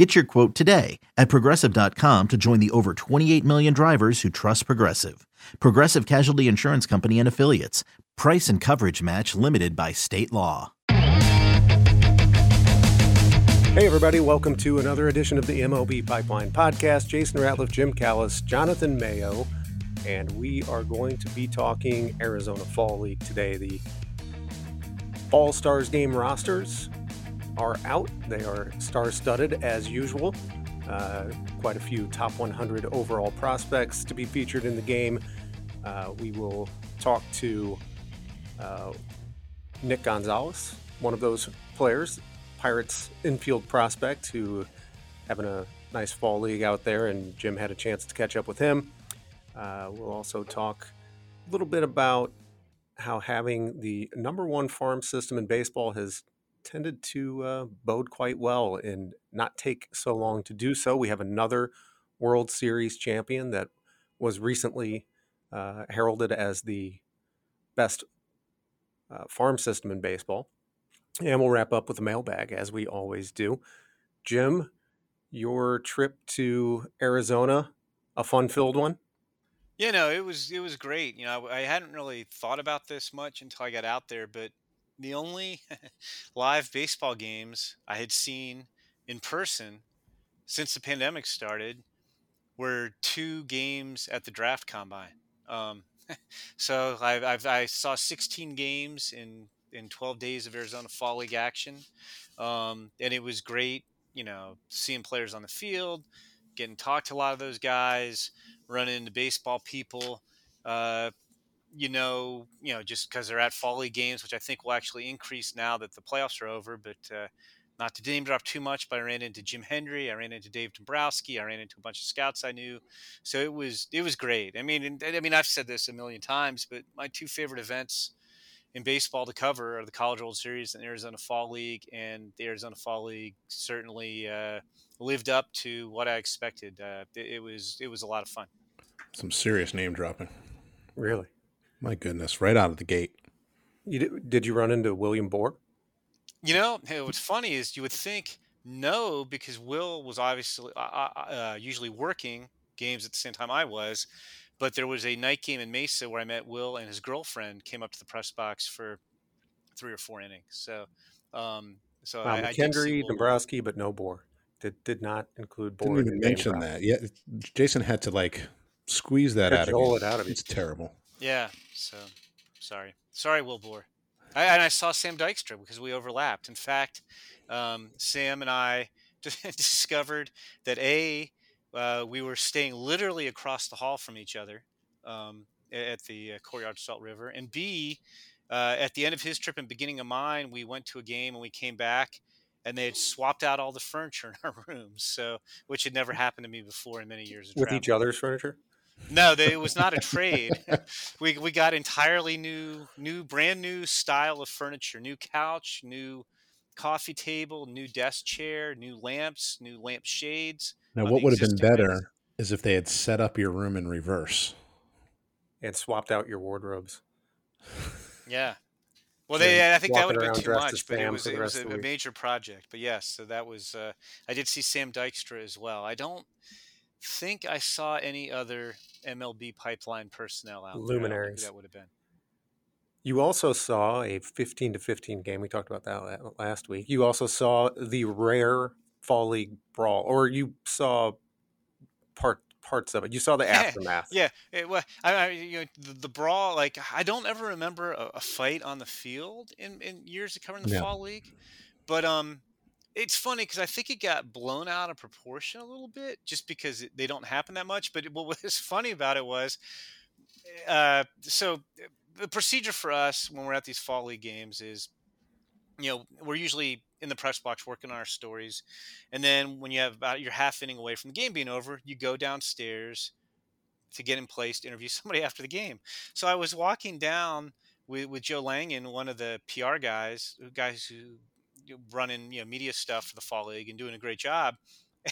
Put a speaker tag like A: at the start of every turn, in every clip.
A: Get your quote today at progressive.com to join the over 28 million drivers who trust Progressive. Progressive Casualty Insurance Company and Affiliates. Price and coverage match limited by state law.
B: Hey, everybody, welcome to another edition of the MLB Pipeline Podcast. Jason Ratliff, Jim Callis, Jonathan Mayo, and we are going to be talking Arizona Fall League today. The All Stars game rosters are out, they are star studded as usual. Uh, quite a few top 100 overall prospects to be featured in the game. Uh, we will talk to uh, Nick Gonzalez, one of those players, Pirates infield prospect, who having a nice fall league out there, and Jim had a chance to catch up with him. Uh, we'll also talk a little bit about how having the number one farm system in baseball has tended to uh, bode quite well and not take so long to do so. We have another World Series champion that was recently uh, heralded as the best uh, farm system in baseball. And we'll wrap up with a mailbag as we always do. Jim, your trip to Arizona, a fun filled one?
C: Yeah, no, it was it was great. You know, I hadn't really thought about this much until I got out there, but the only live baseball games I had seen in person since the pandemic started were two games at the draft combine. Um, so I, I've, i saw 16 games in in 12 days of Arizona Fall League action, um, and it was great. You know, seeing players on the field, getting to talk to a lot of those guys, running into baseball people. Uh, you know, you know, just because they're at fall league games, which I think will actually increase now that the playoffs are over. But uh, not to name drop too much, but I ran into Jim Hendry, I ran into Dave Dombrowski, I ran into a bunch of scouts I knew. So it was it was great. I mean, and, I mean, I've said this a million times, but my two favorite events in baseball to cover are the College World Series and the Arizona Fall League, and the Arizona Fall League certainly uh, lived up to what I expected. Uh, it, it was it was a lot of fun.
D: Some serious name dropping.
B: Really?
D: My goodness, right out of the gate.
B: You did, did you run into William Boor?
C: You know, what's funny is you would think no, because Will was obviously uh, uh, uh, usually working games at the same time I was. But there was a night game in Mesa where I met Will and his girlfriend came up to the press box for three or four innings. So, um, so
B: wow, I, McKendry, I Dombrowski, but no Boor. Did did not include Boor.
D: Didn't even mention that. Yeah, Jason had to like squeeze that out of you.
B: it out of you.
D: It's terrible.
C: Yeah. So sorry, sorry, Will Boor. I, and I saw Sam Dykstra because we overlapped. In fact, um, Sam and I discovered that a uh, we were staying literally across the hall from each other um, at the uh, Courtyard Salt River, and b uh, at the end of his trip and beginning of mine, we went to a game and we came back and they had swapped out all the furniture in our rooms, so which had never happened to me before in many years.
B: With travel. each other's furniture.
C: No, they, it was not a trade. we we got entirely new, new, brand new style of furniture, new couch, new coffee table, new desk chair, new lamps, new lamp shades.
D: Now, what would have been better is if they had set up your room in reverse
B: and swapped out your wardrobes.
C: Yeah. Well, they, I think that would have been too much, but it was, it was a, a major project. But yes, so that was. Uh, I did see Sam Dykstra as well. I don't think I saw any other MLB pipeline personnel out
B: Luminaries.
C: there. that would have been.
B: You also saw a 15 to 15 game. We talked about that last week. You also saw the rare fall league brawl, or you saw part parts of it. You saw the aftermath.
C: yeah, it, well, I, I, you know, the, the, brawl. Like I don't ever remember a, a, fight on the field in, in years of covering the yeah. fall league, but um, it's funny because I think it got blown out of proportion a little bit just because it, they don't happen that much. But what was funny about it was, uh, so the procedure for us when we're at these fall league games is, you know, we're usually in the press box working on our stories, and then when you have about your half inning away from the game being over, you go downstairs, to get in place to interview somebody after the game. So I was walking down with, with Joe Langen, one of the PR guys, guys who running you know media stuff for the fall league and doing a great job.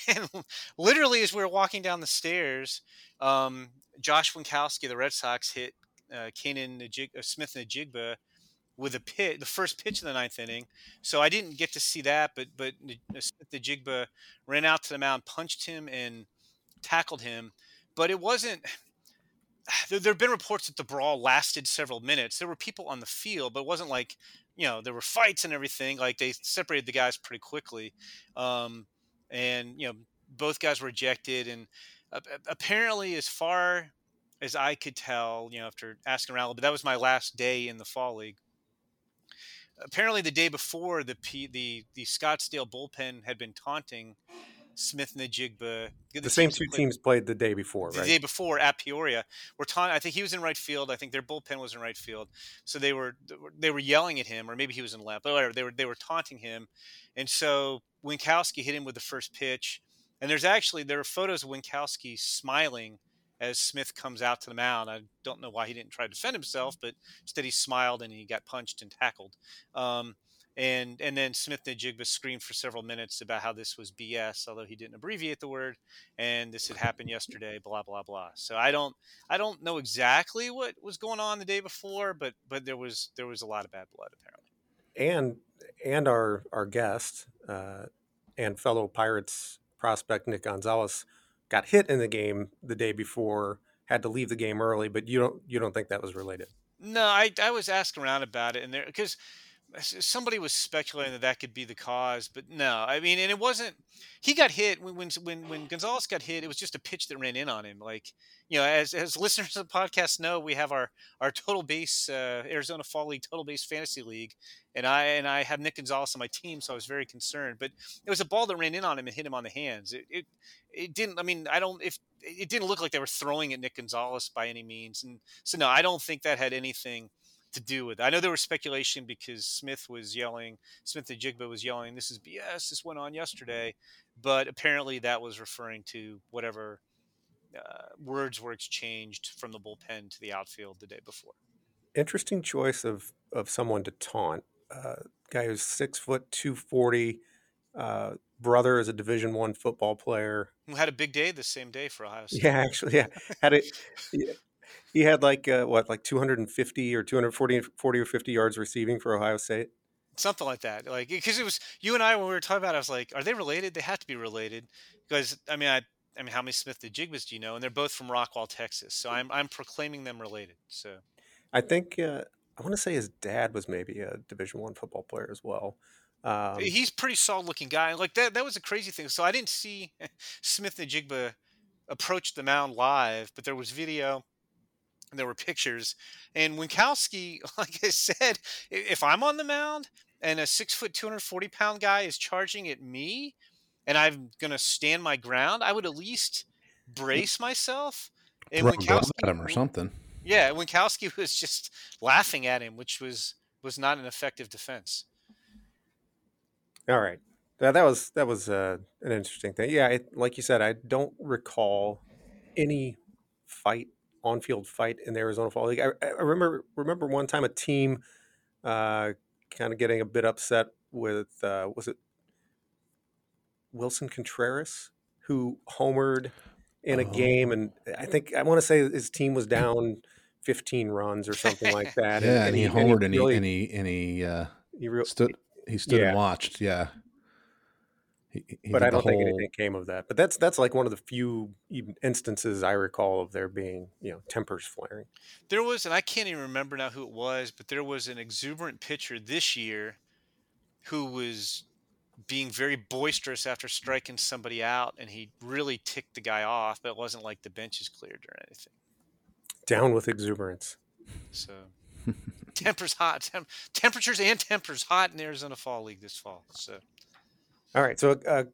C: And literally, as we were walking down the stairs, um, Josh Winckowski, the Red Sox, hit uh, Canaan uh, Smith-Njigba with a pit, the first pitch of the ninth inning. So I didn't get to see that, but but Smith-Njigba ran out to the mound, punched him, and tackled him. But it wasn't. There have been reports that the brawl lasted several minutes. There were people on the field, but it wasn't like you know there were fights and everything. Like they separated the guys pretty quickly, um, and you know both guys were ejected. And uh, apparently, as far as I could tell, you know, after asking around, but that was my last day in the fall league apparently the day before the P, the the Scottsdale bullpen had been taunting Smith-Njigba.
B: The, the same two teams played the day before, right?
C: The day before at Peoria, were taunt. I think he was in right field. I think their bullpen was in right field. So they were they were yelling at him, or maybe he was in left, but whatever. They were they were taunting him, and so Winckowski hit him with the first pitch. And there's actually there are photos of Winckowski smiling as Smith comes out to the mound. I don't know why he didn't try to defend himself, but instead he smiled and he got punched and tackled. Um, and and then Smith-Njigba screamed for several minutes about how this was BS, although he didn't abbreviate the word, and this had happened yesterday. Blah blah blah. So I don't I don't know exactly what was going on the day before, but but there was there was a lot of bad blood apparently.
B: And and our our guest uh, and fellow Pirates prospect Nick Gonzalez got hit in the game the day before, had to leave the game early, but you don't you don't think that was related?
C: No, I I was asking around about it, and there because somebody was speculating that that could be the cause, but no. I mean, and it wasn't. He got hit when when when when Gonzalez got hit. It was just a pitch that ran in on him. Like you know, as as listeners of the podcast know, we have our our total base uh, Arizona Fall League total base fantasy league, and I and I have Nick Gonzalez on my team, so I was very concerned. But it was a ball that ran in on him and hit him on the hands. It it, it didn't. I mean, I don't if it didn't look like they were throwing at Nick Gonzalez by any means, and so no, I don't think that had anything to do with it. I know there was speculation because Smith was yelling, Smith-Njigba was yelling, "This is BS. This went on yesterday," but apparently that was referring to whatever uh, words were exchanged from the bullpen to the outfield the day before.
B: Interesting choice of of someone to taunt. Uh, guy who's six foot two forty. Uh, brother is a Division One football player
C: who had a big day the same day for Ohio State.
B: Yeah, actually, yeah, had it. he had like uh, what, like 250 or 240 40 or 50 yards receiving for Ohio State.
C: Something like that. Like because it was you and I when we were talking about, it, I was like, are they related? They have to be related because I mean, I I mean, how many Smith-Njigbas do you know? And they're both from Rockwall, Texas. So I'm I'm proclaiming them related. So
B: I think uh, I want to say his dad was maybe a Division One football player as well.
C: Um, He's pretty solid looking guy. Like that that was a crazy thing. So I didn't see Smith-Njigba approach the mound live, but there was video there were pictures. And Winckowski, like I said, if I'm on the mound and a six foot, 240 pound guy is charging at me and I'm going to stand my ground, I would at least brace myself.
D: And Throw Winckowski, at him or something.
C: Yeah, Winckowski was just laughing at him, which was was not an effective defense.
B: All right, that, that was that was uh, an interesting thing. Yeah, it, like you said, I don't recall any fight on-field fight in the Arizona Fall League. I, I remember remember one time a team uh, kind of getting a bit upset with uh, was it Willson Contreras who homered in a oh. game, and I think I want to say his team was down 15 runs or something like that.
D: yeah, and, and, he, he homered and he, really, and he and he, uh, he re- stood he stood yeah. and watched. Yeah.
B: He, he but I don't whole... think anything came of that. But that's that's like one of the few instances I recall of there being you know tempers flaring.
C: There was, and I can't even remember now who it was, but there was an exuberant pitcher this year who was being very boisterous after striking somebody out, and he really ticked the guy off. But it wasn't like the benches cleared or anything.
B: Down with exuberance.
C: So tempers hot, temp- temperatures and tempers hot in Arizona Fall League this fall. So.
B: All right. So a, a,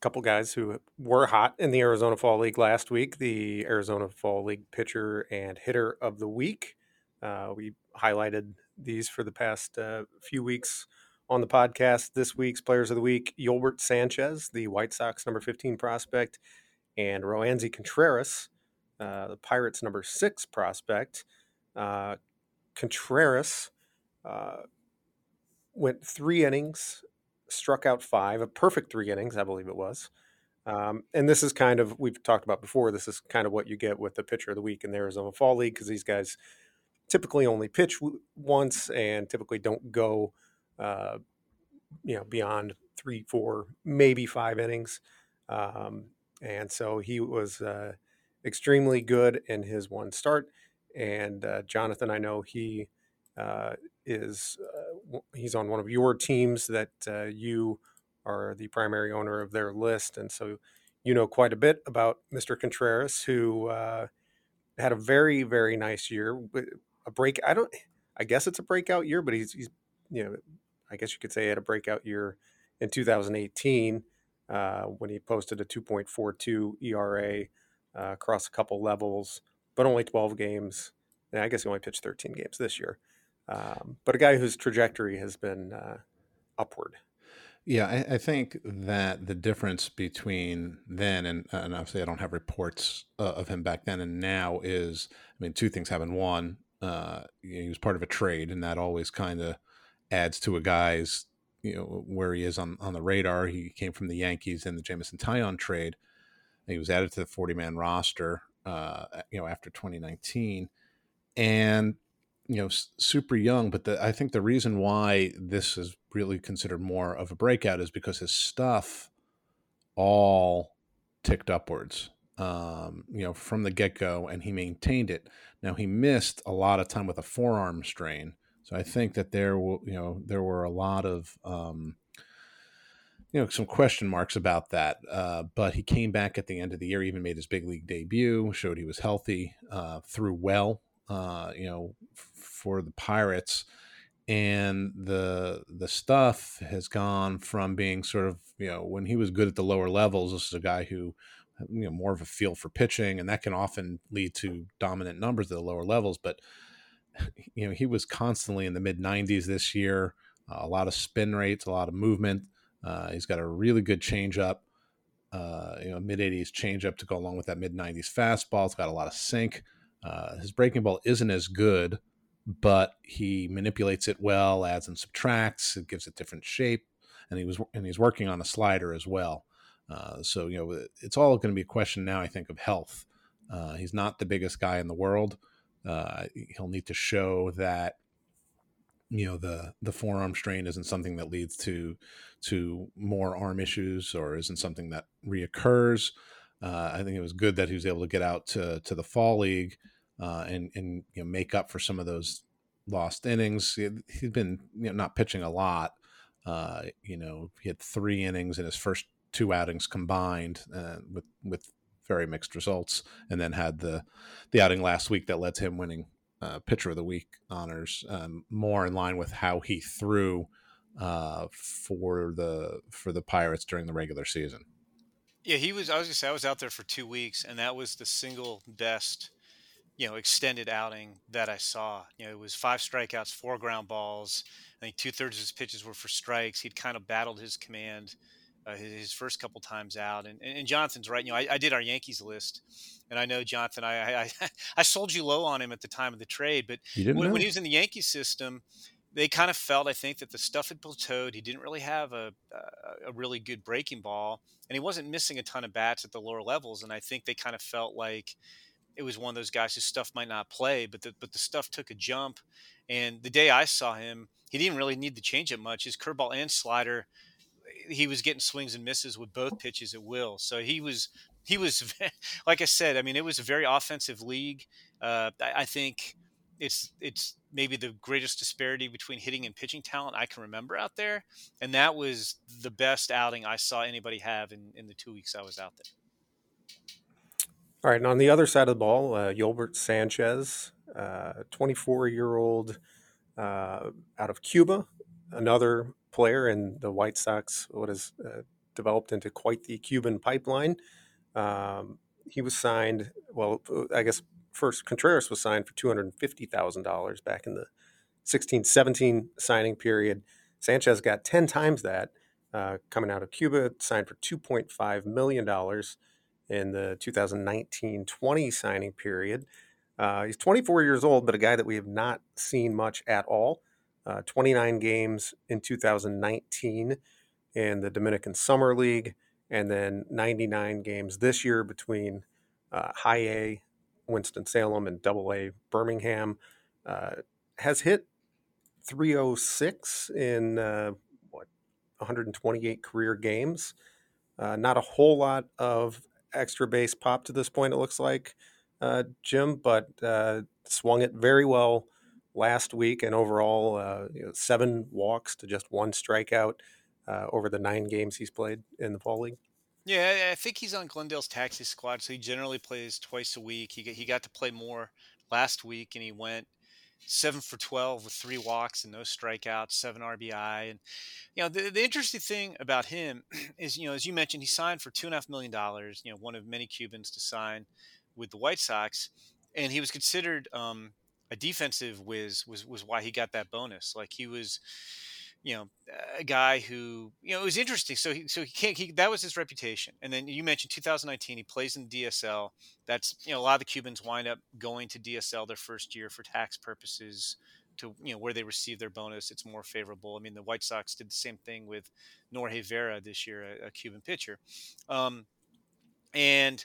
B: couple guys who were hot in the Arizona Fall League last week, the Arizona Fall League pitcher and hitter of the week. Uh, we highlighted these for the past uh, few weeks on the podcast. This week's players of the week, Yolbert Sanchez, the White Sox number 15 prospect, and Roansy Contreras, uh, the Pirates' number six prospect. Uh, Contreras uh, went three innings, struck out five, a perfect three innings, I believe it was. Um, and this is kind of we've talked about before. This is kind of what you get with the pitcher of the week in the Arizona Fall League because these guys typically only pitch w- once and typically don't go, uh, you know, beyond three, four, maybe five innings. Um, and so he was uh, extremely good in his one start. And uh, Jonathan, I know he is uh, he's on one of your teams that uh, you are the primary owner of their list, and so you know quite a bit about Mr. Contreras, who uh, had a very very nice year, a break. I don't, I guess it's a breakout year, but he's he's you know, I guess you could say he had a breakout year in 2018 uh, when he posted a 2.42 ERA uh, across a couple levels, but only 12 games. And I guess he only pitched 13 games this year. Um, but a guy whose trajectory has been uh, upward.
D: Yeah, I, I, think that the difference between then and, and obviously I don't have reports uh, of him back then and now is, I mean, two things happen. One, uh, he was part of a trade, and that always kind of adds to a guy's, you know, where he is on, on the radar. He came from the Yankees in the Jameson Taillon trade. He was added to the 40 man roster, uh, you know, after 2019. And you know super young but the, i think the reason why this is really considered more of a breakout is because his stuff all ticked upwards um, you know from the get-go and he maintained it. Now he missed a lot of time with a forearm strain so i think that there will you know there were a lot of um, you know some question marks about that uh, but he came back at the end of the year even made his big league debut showed he was healthy uh, threw well uh, you know, for the Pirates, and the the stuff has gone from being sort of you know when he was good at the lower levels. This is a guy who you know more of a feel for pitching, and that can often lead to dominant numbers at the lower levels. But you know, he was constantly in the mid 90s this year. Uh, a lot of spin rates, a lot of movement. Uh, he's got a really good changeup. Uh, you know, mid 80s changeup to go along with that mid 90s fastball. It's got a lot of sink. Uh, his breaking ball isn't as good, but he manipulates it well, adds and subtracts. It gives it different shape, and he was and he's working on a slider as well. Uh, so you know, it's all going to be a question now. I think of health. Uh, he's not the biggest guy in the world. Uh, he'll need to show that you know the the forearm strain isn't something that leads to to more arm issues or isn't something that reoccurs. Uh, I think it was good that he was able to get out to to the fall league uh, and and you know, make up for some of those lost innings. He, has been you know, not pitching a lot. Uh, you know, he had three innings in his first two outings combined uh, with with very mixed results, and then had the the outing last week that led to him winning uh, pitcher of the week honors, um, more in line with how he threw uh, for the for the Pirates during the regular season.
C: Yeah, he was. I was gonna say I was out there for two weeks, and that was the single best you know extended outing that I saw. You know, it was five strikeouts, four ground balls. I think two thirds of his pitches were for strikes. He'd kind of battled his command uh, his, his, first couple times out. And, and, Jonathan's right. You know, I, I, did our Yankees list, and I know Jonathan. I, I I sold you low on him at the time of the trade, but when, when, he was in the Yankee system. They kind of felt, I think, that the stuff had plateaued. He didn't really have a, a, a really good breaking ball, and he wasn't missing a ton of bats at the lower levels. And I think they kind of felt like, it was one of those guys whose stuff might not play, but the but the stuff took a jump. And the day I saw him, he didn't really need to change it much. His curveball and slider, he was getting swings and misses with both pitches at will. So he was he was like I said. I mean, it was a very offensive league. Uh, I, I think it's it's maybe the greatest disparity between hitting and pitching talent I can remember out there, and that was the best outing I saw anybody have in in the two weeks I was out there.
B: All right, and on the other side of the ball, uh, Yolbert Sanchez, 24 uh, year old uh, out of Cuba, another player in the White Sox, what has uh, developed into quite the Cuban pipeline. Um, he was signed, well, I guess first Contreras was signed for $250,000 back in the 16 17 signing period. Sanchez got 10 times that uh, coming out of Cuba, signed for $2.5 million in the 2019 20 signing period. Uh, he's 24 years old, but a guy that we have not seen much at all. Uh, 29 games in 2019 in the Dominican Summer League, and then 99 games this year between uh, High A Winston-Salem and Double A Birmingham. Uh, has hit 306 in uh, what 128 career games. Uh, not a whole lot of extra base pop to this point, it looks like, uh, Jim, but uh, swung it very well last week and overall uh, you know, seven walks to just one strikeout uh, over the nine games he's played in the fall league.
C: Yeah, I think he's on Glendale's taxi squad, so he generally plays twice a week. He he got to play more last week, and he went seven for 12 with three walks and no strikeouts, seven RBI. And, you know, the, the interesting thing about him is, you know, as you mentioned, he signed for two and a half million dollars, you know, one of many Cubans to sign with the White Sox. And he was considered um, a defensive whiz was, was why he got that bonus. Like he was, you know, a guy who, you know, it was interesting. So he, so he can't, he, that was his reputation. And then you mentioned 2019, he plays in DSL. That's, you know, a lot of the Cubans wind up going to DSL their first year for tax purposes to, you know, where they receive their bonus. It's more favorable. I mean, the White Sox did the same thing with Norge Vera this year, a, a Cuban pitcher. Um, and,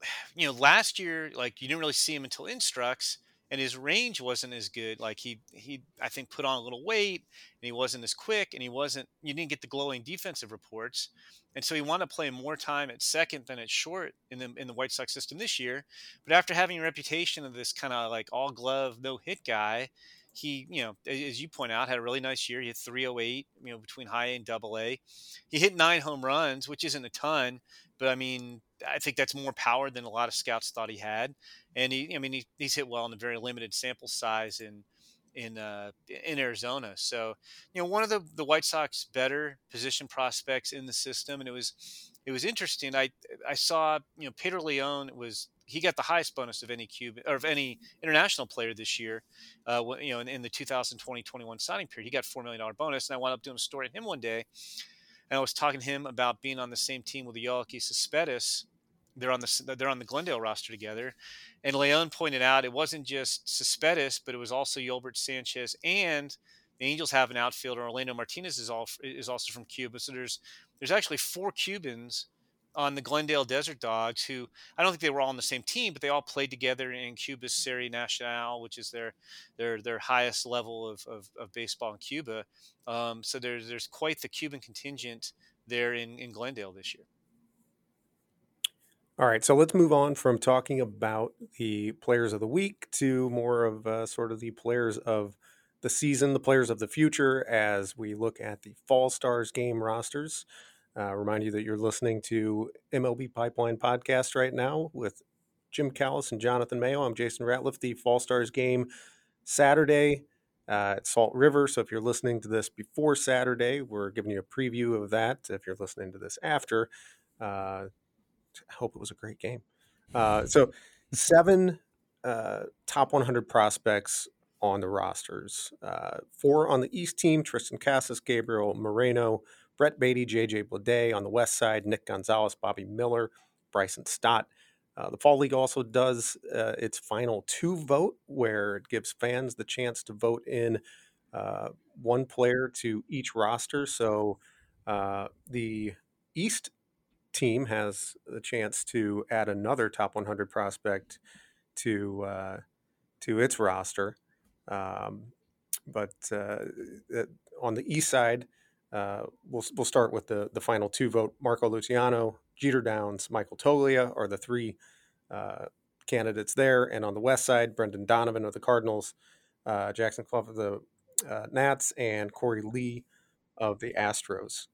C: you know, last year, like you didn't really see him until instructs and his range wasn't as good. Like he he I think put on a little weight and he wasn't as quick and he wasn't you didn't get the glowing defensive reports. And so he wanted to play more time at second than at short in the in the White Sox system this year. But after having a reputation of this kind of like all glove, no hit guy, he, you know, as you point out, had a really nice year. He hit 308, you know, between high A and double A. He hit nine home runs, which isn't a ton, but I mean, I think that's more power than a lot of scouts thought he had. And he, I mean, he, he's hit well in a very limited sample size in in uh, in Arizona. So, you know, one of the the White Sox better position prospects in the system, and it was it was interesting. I I saw you know Pedro Leon was he got the highest bonus of any Cuban or of any international player this year. Uh, you know, in, in the 2020-21 signing period, he got four million dollar bonus, and I wound up doing a story on him one day. And I was talking to him about being on the same team with the Yoelqui Cespedes. They're on the they're on the Glendale roster together, and Leon pointed out it wasn't just Cespedes, but it was also Yolbert Sanchez and the Angels have an outfielder. Orlando Martinez is all is also from Cuba. So there's there's actually four Cubans on the Glendale Desert Dogs who I don't think they were all on the same team, but they all played together in Cuba's Serie Nacional, which is their their their highest level of, of, of baseball in Cuba. Um, so there's there's quite the Cuban contingent there in, in Glendale this year.
B: All right, so let's move on from talking about the players of the week to more of uh, sort of the players of the season, the players of the future, as we look at the Fall Stars game rosters. Uh, remind you that you're listening to MLB Pipeline podcast right now with Jim Callis and Jonathan Mayo. I'm Jason Ratliff. The Fall Stars game Saturday uh, at Salt River. So if you're listening to this before Saturday, we're giving you a preview of that. If you're listening to this after, uh, I hope it was a great game. Uh, so seven uh, top 100 prospects on the rosters. Uh, four on the East team: Triston Casas, Gabriel Moreno. Brett Baty, JJ Bleday on the west side, Nick Gonzalez, Bobby Miller, Bryson Stott. Uh, the Fall League also does uh, its final two vote, where it gives fans the chance to vote in uh, one player to each roster. So uh, the East team has the chance to add another top 100 prospect to uh, to its roster. Um, but uh, on the East side, uh, we'll, we'll start with the, the final two vote. Marco Luciano, Jeter Downs, Michael Toglia are the three uh, candidates there. And on the west side, Brendan Donovan of the Cardinals, uh, Jackson Cluff of the uh, Nats, and Korey Lee of the Astros.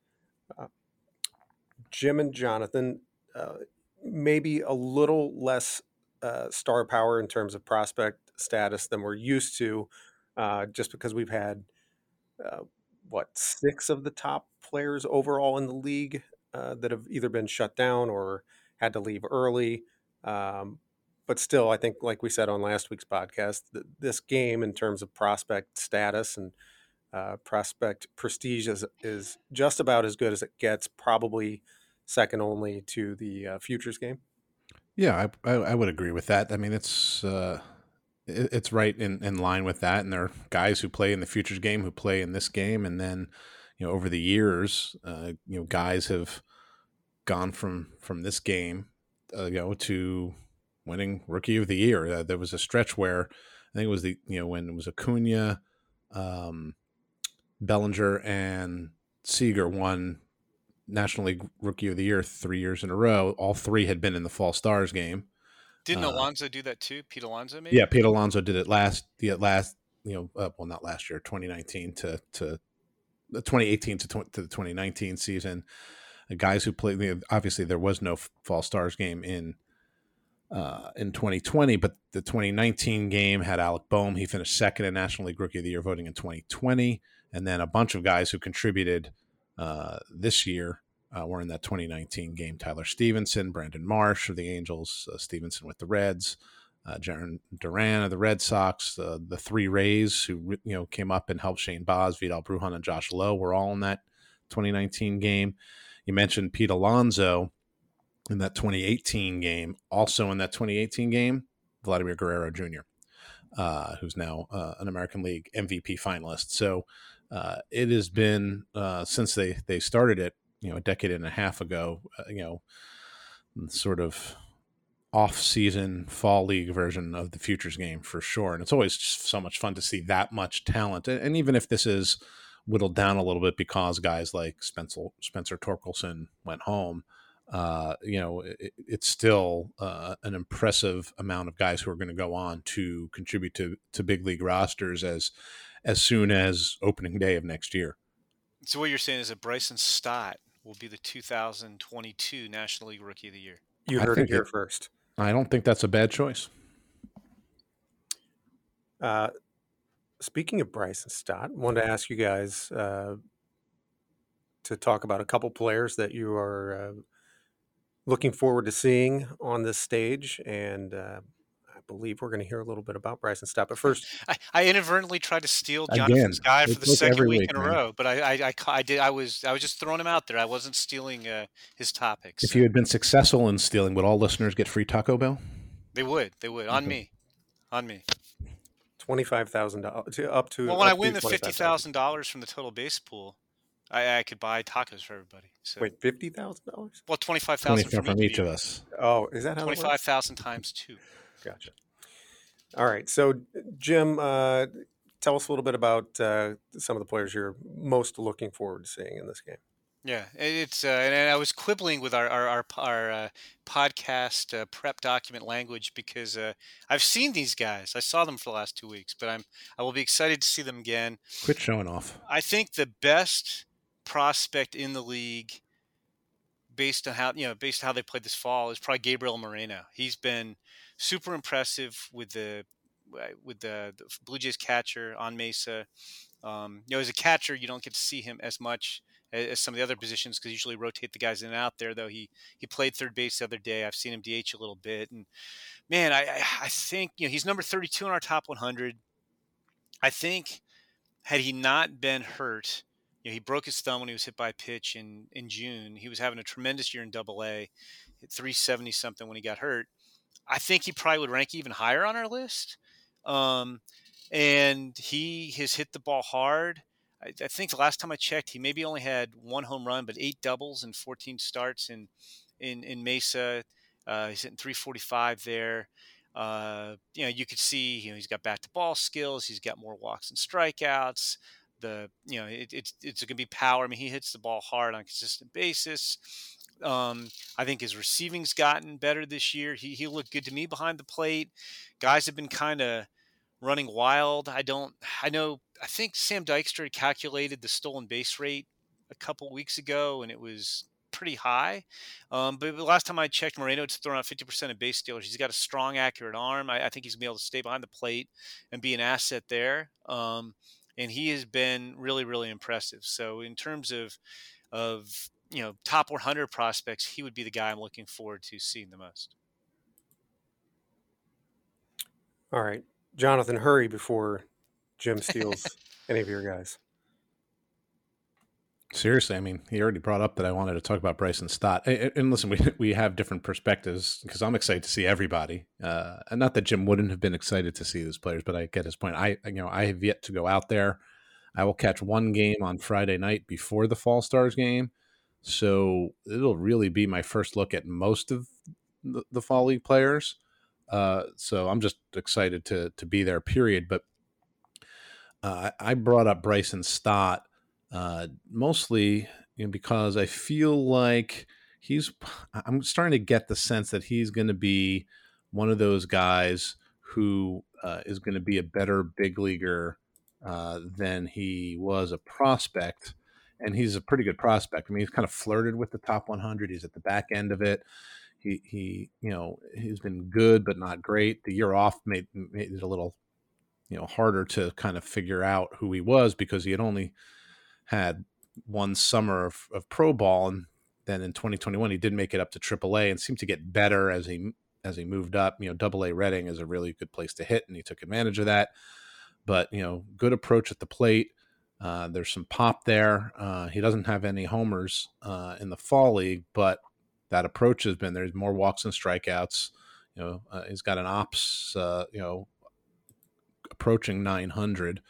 B: Uh, Jim and Jonathan, uh, maybe a little less star power in terms of prospect status than we're used to, just because we've had what six of the top players overall in the league uh, that have either been shut down or had to leave early. Um, but still, I think, like we said on last week's podcast, th- this game in terms of prospect status and uh, prospect prestige is, is just about as good as it gets. Probably second only to the uh, futures game.
D: Yeah, I, I, I would agree with that. I mean, it's uh, it, it's right in, in line with that. And there are guys who play in the futures game who play in this game, and then you know over the years, uh, you know, guys have gone from from this game, uh, you know, to winning Rookie of the Year. Uh, there was a stretch where I think it was the you know when it was Acuna, um, Bellinger, and Seager won National League Rookie of the Year three years in a row. All three had been in the Fall Stars game.
C: Didn't uh, Alonso do that too? Pete Alonso, maybe.
D: Yeah, Pete Alonso did it last. The last, you know, uh, well, not last year, 2019 to to the 2018 to, to the 2019 season. The guys who played, obviously, there was no Fall Stars game in uh, in 2020, but the 2019 game had Alec Bohm. He finished second in National League Rookie of the Year voting in 2020, and then a bunch of guys who contributed uh, this year uh, were in that 2019 game. Tyler Stephenson, Brandon Marsh of the Angels, uh, Stephenson with the Reds, uh, Jarren Duran of the Red Sox, uh, the three Rays who you know came up and helped Shane Baz, Vidal Brujan, and Josh Lowe were all in that 2019 game. You mentioned Pete Alonso in that 2018 game. Also in that 2018 game, Vladimir Guerrero Jr., uh, who's now uh, an American League MVP finalist. So uh, it has been uh, since they they started it, you know, a decade and a half ago. Uh, you know, sort of off-season fall league version of the futures game for sure, and it's always so much fun to see that much talent. And, and, even if this is whittled down a little bit because guys like Spencer Spencer Torkelson went home. Uh, you know, it, it's still uh, an impressive amount of guys who are going to go on to contribute to to big league rosters as as soon as opening day of next year.
C: So what you're saying is that Bryson Stott will be the 2022 National League Rookie of the Year.
B: You heard it here it, first.
D: I don't think that's a bad choice.
B: Uh, speaking of Bryson Stott, I wanted to ask you guys uh, to talk about a couple players that you are uh, looking forward to seeing on this stage, and uh, believe we're going to hear a little bit about Bryson Stott. But first,
C: I, I inadvertently tried to steal Jonathan's guy for the second week, week in a row, but I, I, I, I, did. I was I was just throwing him out there. I wasn't stealing uh, his topics.
D: If you had been successful in stealing, would all listeners get free Taco Bell?
C: They would. They would on me, on me.
B: Twenty five thousand dollars up to.
C: Well, when I win the fifty thousand dollars from the total base pool, I, I could buy tacos for everybody. So.
B: Wait, fifty thousand dollars?
C: Well, twenty five thousand from,
D: from each of us.
B: Oh, is that
C: how twenty five thousand times two?
B: Gotcha. All right. So, Jim, uh, tell us a little bit about uh, some of the players you're most looking forward to seeing in this game.
C: Yeah, it's uh, and I was quibbling with our our our, our uh, podcast uh, prep document language because uh, I've seen these guys. I saw them for the last two weeks, but I'm I will be excited to see them again.
D: Quit showing off.
C: I think the best prospect in the league, based on how you know, based on how they played this fall, is probably Gabriel Moreno. He's been super impressive with the with the, the Blue Jays catcher on Mesa. Um, you know, as a catcher, you don't get to see him as much as, as some of the other positions because usually rotate the guys in and out there. Though he he played third base the other day. I've seen him DH a little bit, and man, I I think you know he's number 32 in our top 100. I think had he not been hurt, you know, he broke his thumb when he was hit by a pitch in in June. He was having a tremendous year in Double A, hit 370 something when he got hurt. I think he probably would rank even higher on our list. Um, and he has hit the ball hard. I, I, think the last time I checked, he maybe only had one home run, but eight doubles and 14 starts in in, in Mesa. Uh, he's hitting 345 there. Uh, you know, you could see, you know, he's got bat to ball skills. He's got more walks and strikeouts. The, you know, it, it's it's going to be power. I mean, he hits the ball hard on a consistent basis. Um, I think his receiving's gotten better this year. He he looked good to me behind the plate. Guys have been kind of running wild. I don't. I know. I think Sam Dykstra calculated the stolen base rate a couple weeks ago, and it was pretty high. Um, but the last time I checked, Moreno thrown out 50% of base stealers. He's got a strong, accurate arm. I, I, think he's gonna be able to stay behind the plate and be an asset there. Um, and he has been really, really impressive. So in terms of of you know top 100 prospects, he would be the guy I'm looking forward to seeing the most.
B: All right, Jonathan, hurry before Jim steals any of your guys.
D: Seriously, I mean, he already brought up that I wanted to talk about Bryson Stott. And listen, we we have different perspectives because I'm excited to see everybody. Uh, and not that Jim wouldn't have been excited to see those players, but I get his point. I you know I have yet to go out there. I will catch one game on Friday night before the Fall Stars game, so it'll really be my first look at most of the, the Fall League players. Uh, so I'm just excited to to be there. Period. But uh, I brought up Bryson Stott uh, mostly you know, because I feel like he's. I'm starting to get the sense that he's going to be one of those guys who uh, is going to be a better big leaguer uh, than he was a prospect. And he's a pretty good prospect. I mean, he's kind of flirted with the top 100. He's at the back end of it. He, he, you know, he's been good but not great. The year off made, made it a little, you know, harder to kind of figure out who he was because he had only had one summer of, of pro ball, and then in 2021 he did make it up to AAA and seemed to get better as he as he moved up. You know, Double A Reading is a really good place to hit, and he took advantage of that. But you know, good approach at the plate. Uh, there's some pop there. Uh, he doesn't have any homers uh, in the fall league, but that approach has been there's more walks and strikeouts. You know, uh, he's got an ops, uh, you know, approaching 900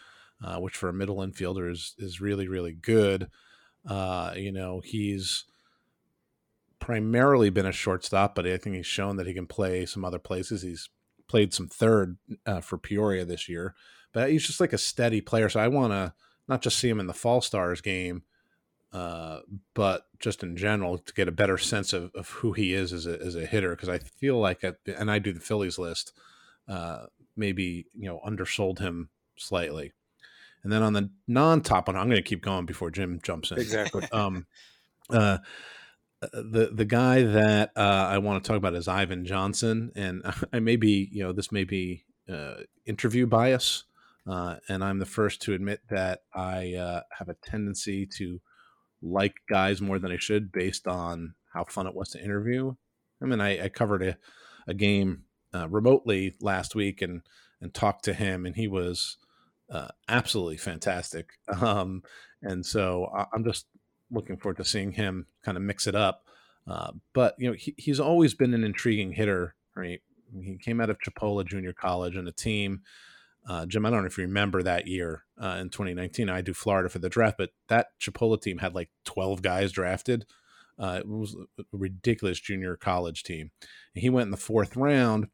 D: uh, which for a middle infielder is is really really good. You know, he's primarily been a shortstop, but I think he's shown that he can play some other places. He's played some third for Peoria this year, but he's just like a steady player. So I want to not just see him in the Fall Stars game, uh, but just in general to get a better sense of, of who he is as a, as a hitter. Because I feel like, at, and I do the Phillies list, uh, maybe you know undersold him slightly. And then on the non-top one, I'm going to keep going before Jim jumps in.
B: Exactly.
D: um, uh, the the guy that uh, I want to talk about is Ivan Johnson, and I may be, you know, this may be uh, interview bias, uh, and I'm the first to admit that I uh, have a tendency to like guys more than I should based on how fun it was to interview. I mean, I, I covered a, a game uh, remotely last week and and talked to him, and he was uh, absolutely fantastic. Um, and so I, am just looking forward to seeing him kind of mix it up. Uh, but you know, he, he's always been an intriguing hitter. Right? He came out of Chipola Junior College and a team. Uh, Jim, I don't know if you remember that year uh, in 2019. I do Florida for the draft, but that Chipola team had like 12 guys drafted. Uh, it was a ridiculous junior college team. And he went in the fourth round,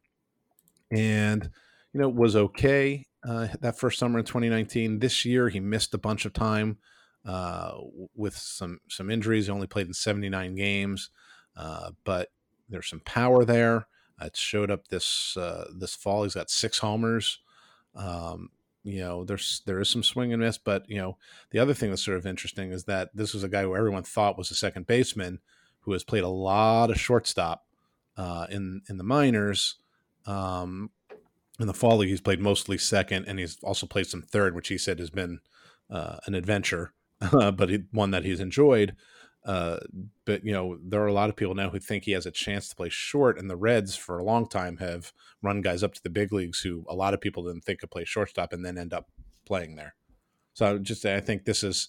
D: and you know was okay uh, that first summer in 2019. This year, he missed a bunch of time uh, with some some injuries. He only played in 79 games, uh, but there's some power there. it showed up this this fall. He's got six homers. Um, you know, there's there is some swing and miss, but you know, the other thing that's sort of interesting is that this was a guy who everyone thought was a second baseman who has played a lot of shortstop uh, in in the minors. Um, in the fall league, he's played mostly second, and he's also played some third, which he said has been uh, an adventure, but he, one that he's enjoyed. Uh, but you know, there are a lot of people now who think he has a chance to play short, and the Reds for a long time have run guys up to the big leagues who a lot of people didn't think could play shortstop, and then end up playing there. So I just I think this is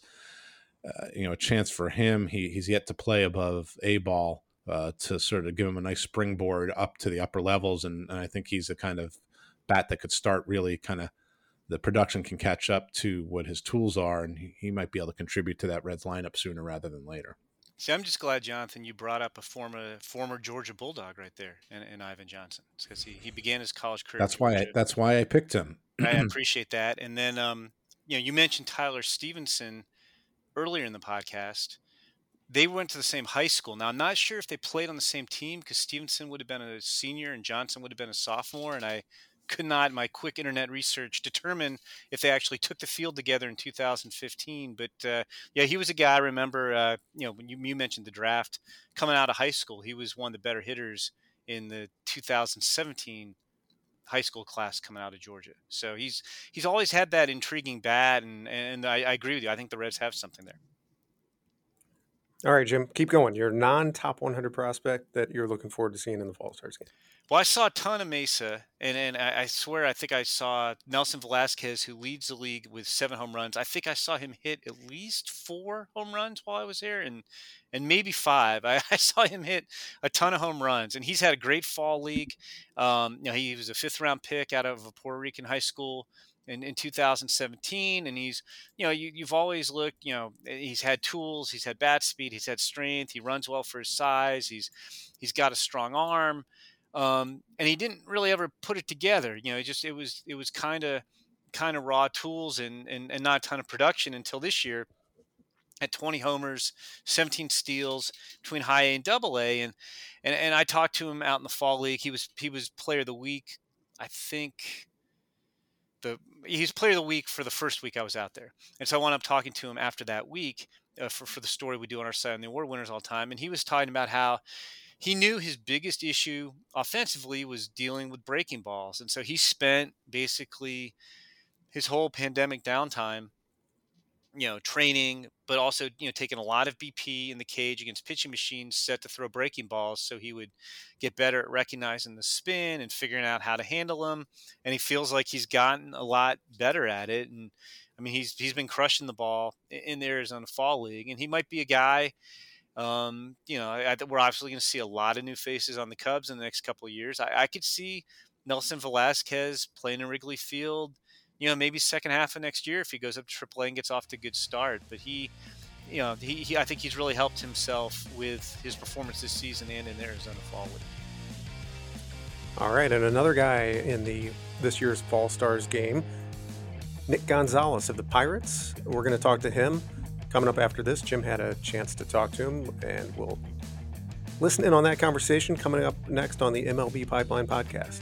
D: uh, you know a chance for him. He he's yet to play above a ball uh, to sort of give him a nice springboard up to the upper levels, and, and I think he's a kind of bat that could start really kind of the production can catch up to what his tools are, and he, he might be able to contribute to that Reds lineup sooner rather than later.
C: See, I'm just glad, Jonathan, you brought up a former former Georgia Bulldog right there, in, in Ivan Johnson, because he, he began his college career.
D: That's why I, that's why I picked him.
C: I appreciate that. And then, um, you know, you mentioned Tyler Stephenson earlier in the podcast. They went to the same high school. Now, I'm not sure if they played on the same team because Stephenson would have been a senior and Johnson would have been a sophomore, and I could not, my quick internet research, determine if they actually took the field together in 2015. But uh, yeah, he was a guy I remember. Uh, you know, when you, you mentioned the draft coming out of high school, he was one of the better hitters in the 2017 high school class coming out of Georgia. So he's he's always had that intriguing bat, and and I, I agree with you. I think the Reds have something there.
B: All right, Jim, keep going. Your non top 100 prospect that you're looking forward to seeing in the Fall Stars game.
C: Well, I saw a ton of Mesa, and, and I, swear I think I saw Nelson Velazquez, who leads the league with seven home runs. I think I saw him hit at least four home runs while I was there, and and maybe five. I, I saw him hit a ton of home runs, and he's had a great fall league. Um, you know, he was a fifth round pick out of a Puerto Rican high school in, in 2017 and he's you know you, you've always looked you know eh, he's had tools he's had bat speed he's had strength he runs well for his size he's he's got a strong arm um, and he didn't really ever put it together you know it just it was it was kind of kind of raw tools and, and and not a ton of production until this year at 20 homers, 17 steals between high A and double A. And, and, and I talked to him out in the fall league. He was, he was player of the week. I think the he's player of the week for the first week I was out there, and so I wound up talking to him after that week uh, for for the story we do on our site on the award winners all time, and he was talking about how he knew his biggest issue offensively was dealing with breaking balls, and so he spent basically his whole pandemic downtime you know, training, but also, you know, taking a lot of BP in the cage against pitching machines set to throw breaking balls. So he would get better at recognizing the spin and figuring out how to handle them. And he feels like he's gotten a lot better at it. And I mean, he's, he's been crushing the ball in the Arizona Fall League. And he might be a guy, um, you know, I, we're obviously going to see a lot of new faces on the Cubs in the next couple of years. I, I could see Nelson Velazquez playing in Wrigley Field you know, maybe second half of next year if he goes up to AAA and gets off to a good start. But he, you know, he, he I think he's really helped himself with his performance this season and in Arizona Fall League.
B: All right, and another guy in the this year's Fall Stars game, Nick Gonzalez of the Pirates. We're going to talk to him coming up after this. Jim had a chance to talk to him, and we'll listen in on that conversation coming up next on the MLB Pipeline podcast.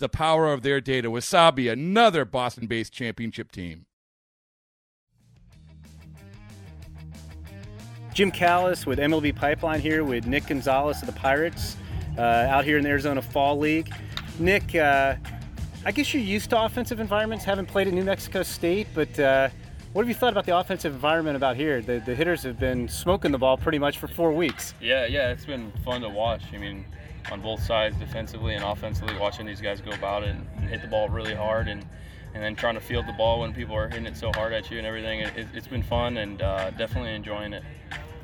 E: the power of their data. Wasabi, another Boston based championship team.
F: Jim Callis with MLB Pipeline here with Nick Gonzalez of the Pirates uh, out here in the Arizona Fall League. Nick, uh, I guess you're used to offensive environments, haven't played at New Mexico State, but uh, what have you thought about the offensive environment about here? The, the hitters have been smoking the ball pretty much for four weeks.
G: Yeah, yeah, it's been fun to watch. I mean, on both sides, defensively and offensively, watching these guys go about it and, hit the ball really hard and and then trying to field the ball when people are hitting it so hard at you and everything. It, has been fun and uh, definitely enjoying it.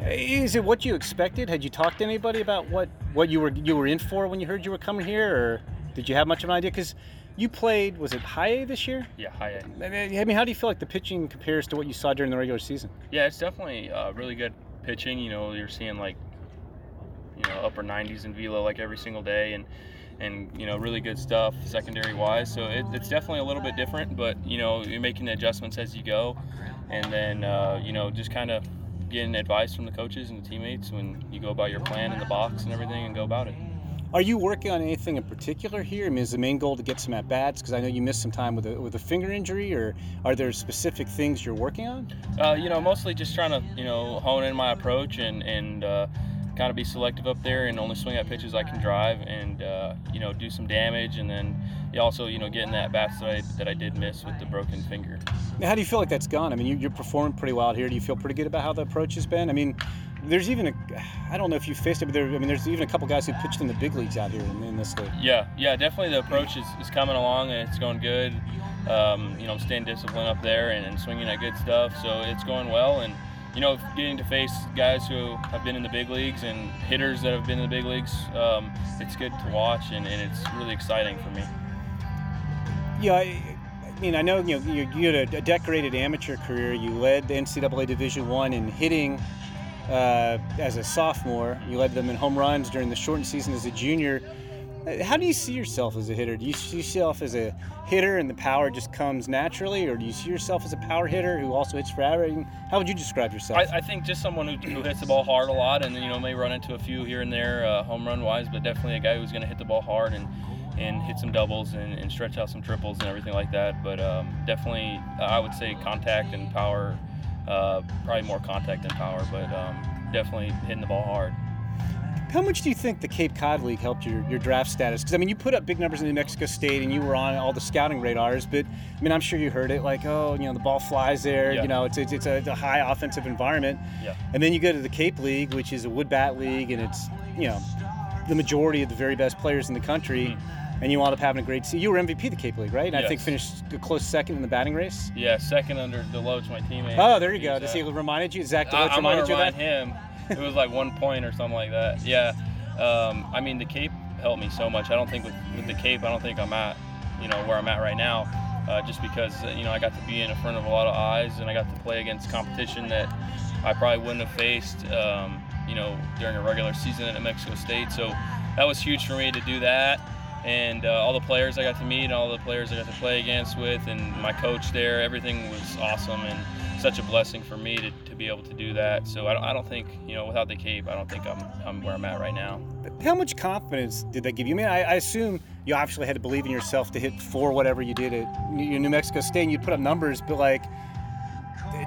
F: Is it what you expected? Had you talked to anybody about what, what you were you were in for when you heard you were coming here, or did you have much of an idea? Because you played, was it high A this year?
G: Yeah, high A.
F: I mean, how do you feel like the pitching compares to what you saw during the regular season?
G: Yeah, it's definitely uh, really good pitching. You know, you're seeing like you know upper 90s in velo like every single day and and you know really good stuff secondary wise so it, it's definitely a little bit different but you know you're making the adjustments as you go and then uh, you know just kind of getting advice from the coaches and the teammates when you go about your plan in the box and everything and go about it
F: are you working on anything in particular here? I mean, is the main goal to get some at bats? Because I know you missed some time with a with a finger injury, or are there specific things you're working on?
G: Uh, you know, mostly just trying to you know hone in my approach and and uh, kind of be selective up there and only swing at pitches I can drive and uh, you know do some damage and then also you know getting that bats that I, that I did miss with the broken finger.
F: Now, how do you feel like that's gone? I mean, you, you're performing pretty well out here. Do you feel pretty good about how the approach has been? I mean, there's even a I don't know if you faced it, but there, I mean, there's even a couple guys who pitched in the big leagues out here in, in this league.
G: Yeah, yeah, definitely the approach is, is coming along and it's going good. um, you know, I'm staying disciplined up there and, and swinging at good stuff. So it's going well. And, you know, getting to face guys who have been in the big leagues and hitters that have been in the big leagues, um, it's good to watch and, and, it's really exciting for me.
C: Yeah, I, I mean, I know you know you, you had a, decorated amateur career. You led the NCAA Division One in hitting uh, as a sophomore. You led them in home runs during the shortened season as a junior. Uh, how do you see yourself as a hitter? Do you see yourself as a hitter and the power just comes naturally, or do you see yourself as a power hitter who also hits for average? How would you describe yourself?
G: I, I think just someone who, who, hits the ball hard a lot, and you know may run into a few here and there uh, home run wise, but definitely a guy who's going to hit the ball hard and and hit some doubles and, and, stretch out some triples and everything like that. But um, definitely, I would say contact and power. Uh, probably more contact than power, but um, definitely hitting the ball hard.
C: How much do you think the Cape Cod League helped your, your draft status? Because I mean, you put up big numbers in New Mexico State, and you were on all the scouting radars. But I mean, I'm sure you heard it, like, oh, you know, the ball flies there. Yeah. You know, it's it's, it's a, high offensive environment.
G: Yeah.
C: And then you go to the Cape League, which is a wood bat league, and it's you know, the majority of the very best players in the country. Mm. And you wound up having a great season. You were MVP of the Cape League, right? And
G: yes.
C: I think finished a close second in the batting race.
G: Yeah, second under Deloach, my teammate.
C: Oh, there you go. Does he reminded you? Zach Deloach
G: I,
C: reminded
G: you
C: of that?
G: him. It was like one point or something like that. Yeah. Um, I mean, the Cape helped me so much. I don't think with, with the Cape, I don't think I'm at, you know, where I'm at right now. Uh, just because you know I got to be in front of a lot of eyes and I got to play against competition that I probably wouldn't have faced, um, you know, during a regular season at Mexico State. So that was huge for me to do that, and uh, all the players I got to meet, all the players I got to play against with, and my coach there, everything was awesome and such a blessing for me to, to be able to do that. So I don't, I don't think, you know, without the Cape, I don't think I'm, I'm where I'm at right now.
C: How much confidence did that give you? I mean, I, I assume you obviously had to believe in yourself to hit for whatever you did at New Mexico State and you'd put up numbers, but like,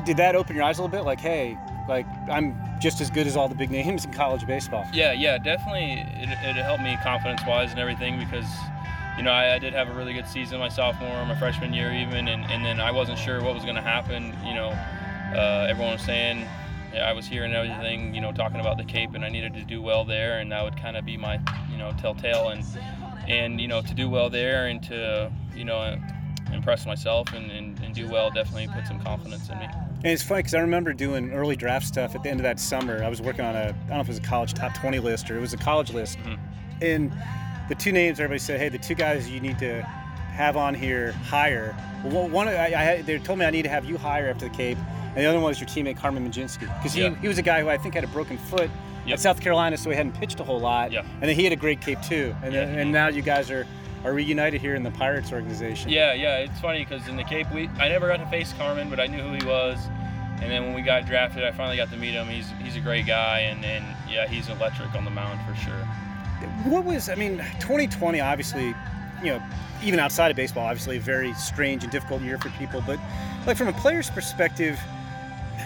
C: did that open your eyes a little bit? Like, hey, like I'm just as good as all the big names in college baseball.
G: Yeah, yeah, definitely. It, it helped me confidence wise and everything because you know, I, I, did have a really good season my sophomore, my freshman year even, and, and then I wasn't sure what was going to happen. You know, uh, everyone was saying yeah, I was hearing everything, you know, talking about the Cape, and I needed to do well there, and that would kind of be my, you know, telltale, and and you know, to do well there and to, you know, impress myself and, and, and do well definitely put some confidence in me.
C: And it's funny because I remember doing early draft stuff at the end of that summer. I was working on a, I don't know if it was a college top 20 list or it was a college list, mm-hmm. and the two names everybody said, hey, the two guys you need to have on here higher. Well, one, I, I, they told me I need to have you higher after the Cape, and the other one was your teammate Carmen Mlodzinski because he, he was a guy who I think had a broken foot yep. at South Carolina, so he hadn't pitched a whole lot.
G: Yeah.
C: And then he had a great Cape too, and yeah, then, and now you guys are are reunited here in the Pirates organization.
G: Yeah, yeah, it's funny because in the Cape, we I never got to face Carmen, but I knew who he was. And then when we got drafted, I finally got to meet him. He's he's a great guy, and, and yeah, he's electric on the mound for sure
C: what was I mean, 2020 obviously, you know, even outside of baseball, obviously a very strange and difficult year for people. But like from a player's perspective,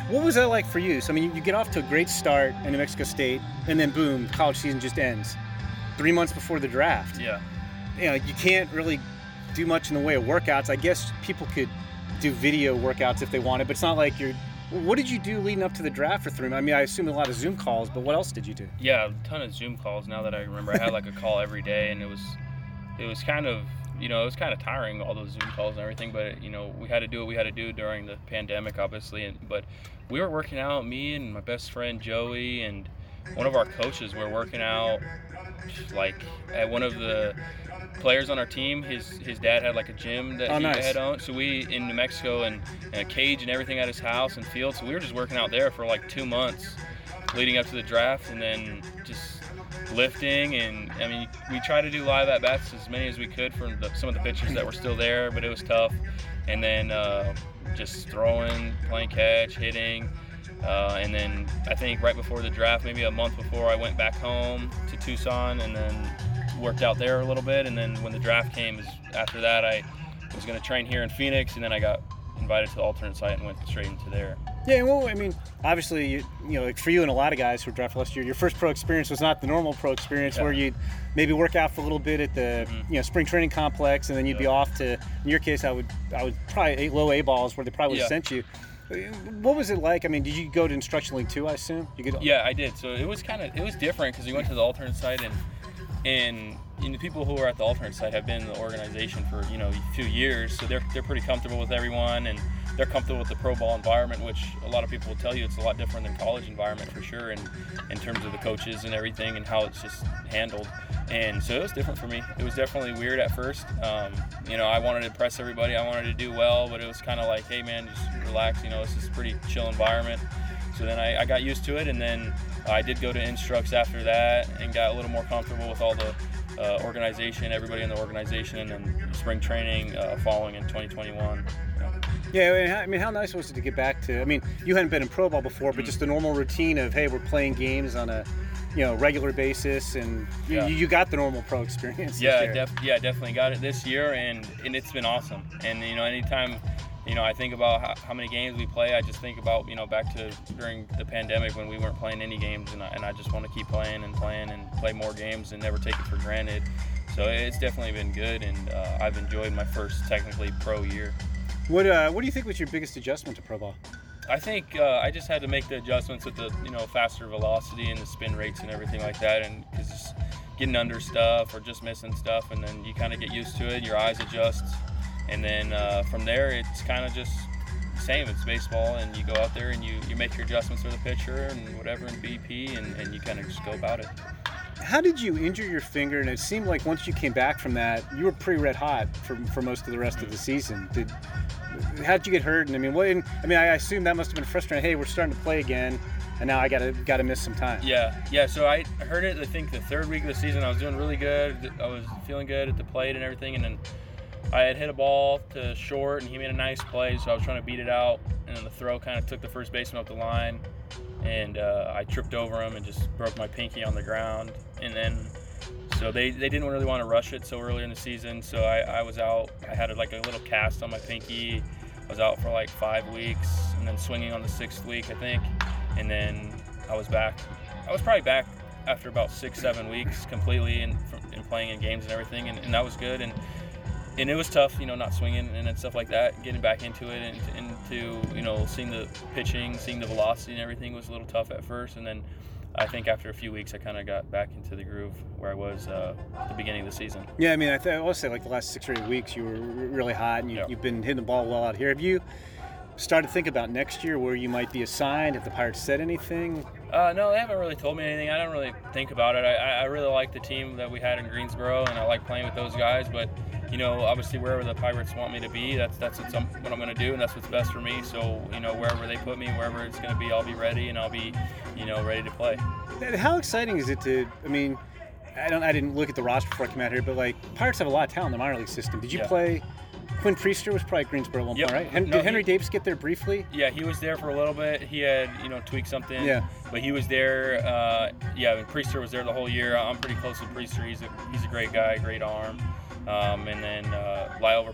C: what was that like for you? So I mean, you get off to a great start in New Mexico State, and then boom, college season just ends. Three months before the draft.
G: Yeah.
C: You know, you can't really do much in the way of workouts. I guess people could do video workouts if they wanted, but it's not like you're what did you do leading up to the draft for three? I mean, I assume a lot of Zoom calls, but what else did you do?
G: Yeah, a ton of Zoom calls. Now that I remember, I had like a call every day, and it was, it was kind of, you know, it was kind of tiring all those Zoom calls and everything. But you know, we had to do what we had to do during the pandemic, obviously. And but we were working out, me and my best friend Joey, and one of our coaches were working out, like at one of the players on our team, his his dad had like a gym that
C: oh,
G: he
C: nice.
G: had owned. So we in New Mexico and, and, a cage and everything at his house and field. So we were just working out there for like two months, leading up to the draft, and then just lifting. And I mean, we tried to do live at bats as many as we could from the, some of the pitchers that were still there, but it was tough. And then uh, just throwing, playing catch, hitting. Uh, and then I think right before the draft, maybe a month before, I went back home to Tucson and then worked out there a little bit, and then when the draft came, after that I was going to train here in Phoenix, and then I got invited to the alternate site and went straight into there.
C: Yeah, well, I mean, obviously, you, you know, like for you and a lot of guys who were drafted last year, your first pro experience was not the normal pro experience yeah. where you'd maybe work out for a little bit at the mm-hmm. you know spring training complex, and then you'd yeah. be off to. In your case, I would I would probably eight low A balls where they probably yeah. sent you. What was it like? I mean, did you go to instruction league too? I assume you
G: could. Yeah, I did. So it was kind of it was different because we went to the alternate site and and you know, people who are at the alternate site have been in the organization for you know a few years, so they're they're pretty comfortable with everyone and they're comfortable with the pro ball environment, which a lot of people will tell you it's a lot different than college environment for sure, and in terms of the coaches and everything and how it's just handled. And so it was different for me. It was definitely weird at first. Um, you know, I wanted to impress everybody. I wanted to do well, but it was kind of like, hey man, just relax. You know, this is a pretty chill environment. So then I, I got used to it, and then I did go to Instructs after that and got a little more comfortable with all the uh, organization, everybody in the organization, and then spring training uh, following in 2021.
C: Yeah, I mean, how nice was it to get back to? I mean, you hadn't been in pro ball before, but mm-hmm. just the normal routine of hey, we're playing games on a you know regular basis, and you, you got the normal pro experience.
G: Yeah, def- yeah, definitely got it this year, and and it's been awesome. And you know, anytime you know, I think about how, how, many games we play. I just think about, you know, back to during the pandemic when we weren't playing any games, and I, and I just want to keep playing and playing and play more games and never take it for granted. So it's definitely been good, and uh, I've enjoyed my first technically pro year.
C: What uh, What do you think was your biggest adjustment to pro ball?
G: I think uh, I just had to make the adjustments with the you know faster velocity and the spin rates and everything like that, and because getting under stuff or just missing stuff, and then you kind of get used to it. Your eyes adjust, and then uh, from there it's kind of just same. It's baseball, and you go out there and you, you make your adjustments for the pitcher and whatever in BP, and, and you kind of just go about it.
C: How did you injure your finger? And it seemed like once you came back from that, you were pretty red hot for, for most of the rest of the season. Did how did you get hurt? And I mean, what? I mean, I assume that must have been frustrating. Hey, we're starting to play again, and now I gotta gotta miss some time.
G: Yeah, yeah. So I heard it. I think the third week of the season, I was doing really good. I was feeling good at the plate and everything, and then I had hit a ball to short, and he made a nice play. So I was trying to beat it out, and then the throw kind of took the first baseman up the line, and uh, I tripped over him and just broke my pinky on the ground, and then so they, they didn't really want to rush it so early in the season. So I, I was out. I had like a little cast on my pinky. I was out for like five weeks and then swinging on the sixth week, I think. And then I was back. I was probably back after about six, seven weeks completely and, and playing in games and everything. And, and that was good. And and it was tough, you know, not swinging and stuff like that. Getting back into it and into, you know, seeing the pitching, seeing the velocity and everything was a little tough at first. And then I think after a few weeks, I kind of got back into the groove where I was uh, at the beginning of the season.
C: Yeah, I mean, I, th- I will say like the last six or eight weeks, you were really hot and you, have been hitting the ball well out here. Have you started to think about next year where you might be assigned? Have the Pirates said anything?
G: Uh, no, they haven't really told me anything. I don't really think about it. I, I really like the team that we had in Greensboro, and I like playing with those guys. But you know, obviously wherever the Pirates want me to be, that's that's what I'm, what I'm going to do, and that's what's best for me. So you know, wherever they put me, wherever it's going to be, I'll be ready, and I'll be, you know, ready to play.
C: How exciting is it to? I mean, I don't. I didn't look at the roster before I came out here, but like Pirates have a lot of talent in the minor league system. Did you yeah. play? Quinn Priester was probably Greensboro at one yep. point, right? Hen- no, did Henry he, Davis get there briefly?
G: Yeah, he was there for a little bit. He had, you know, tweaked something. Yeah. But he was there. Uh, yeah, and Priester was there the whole year. I'm pretty close with Priester. He's a he's a great guy, great arm. Um, and then uh, Lyle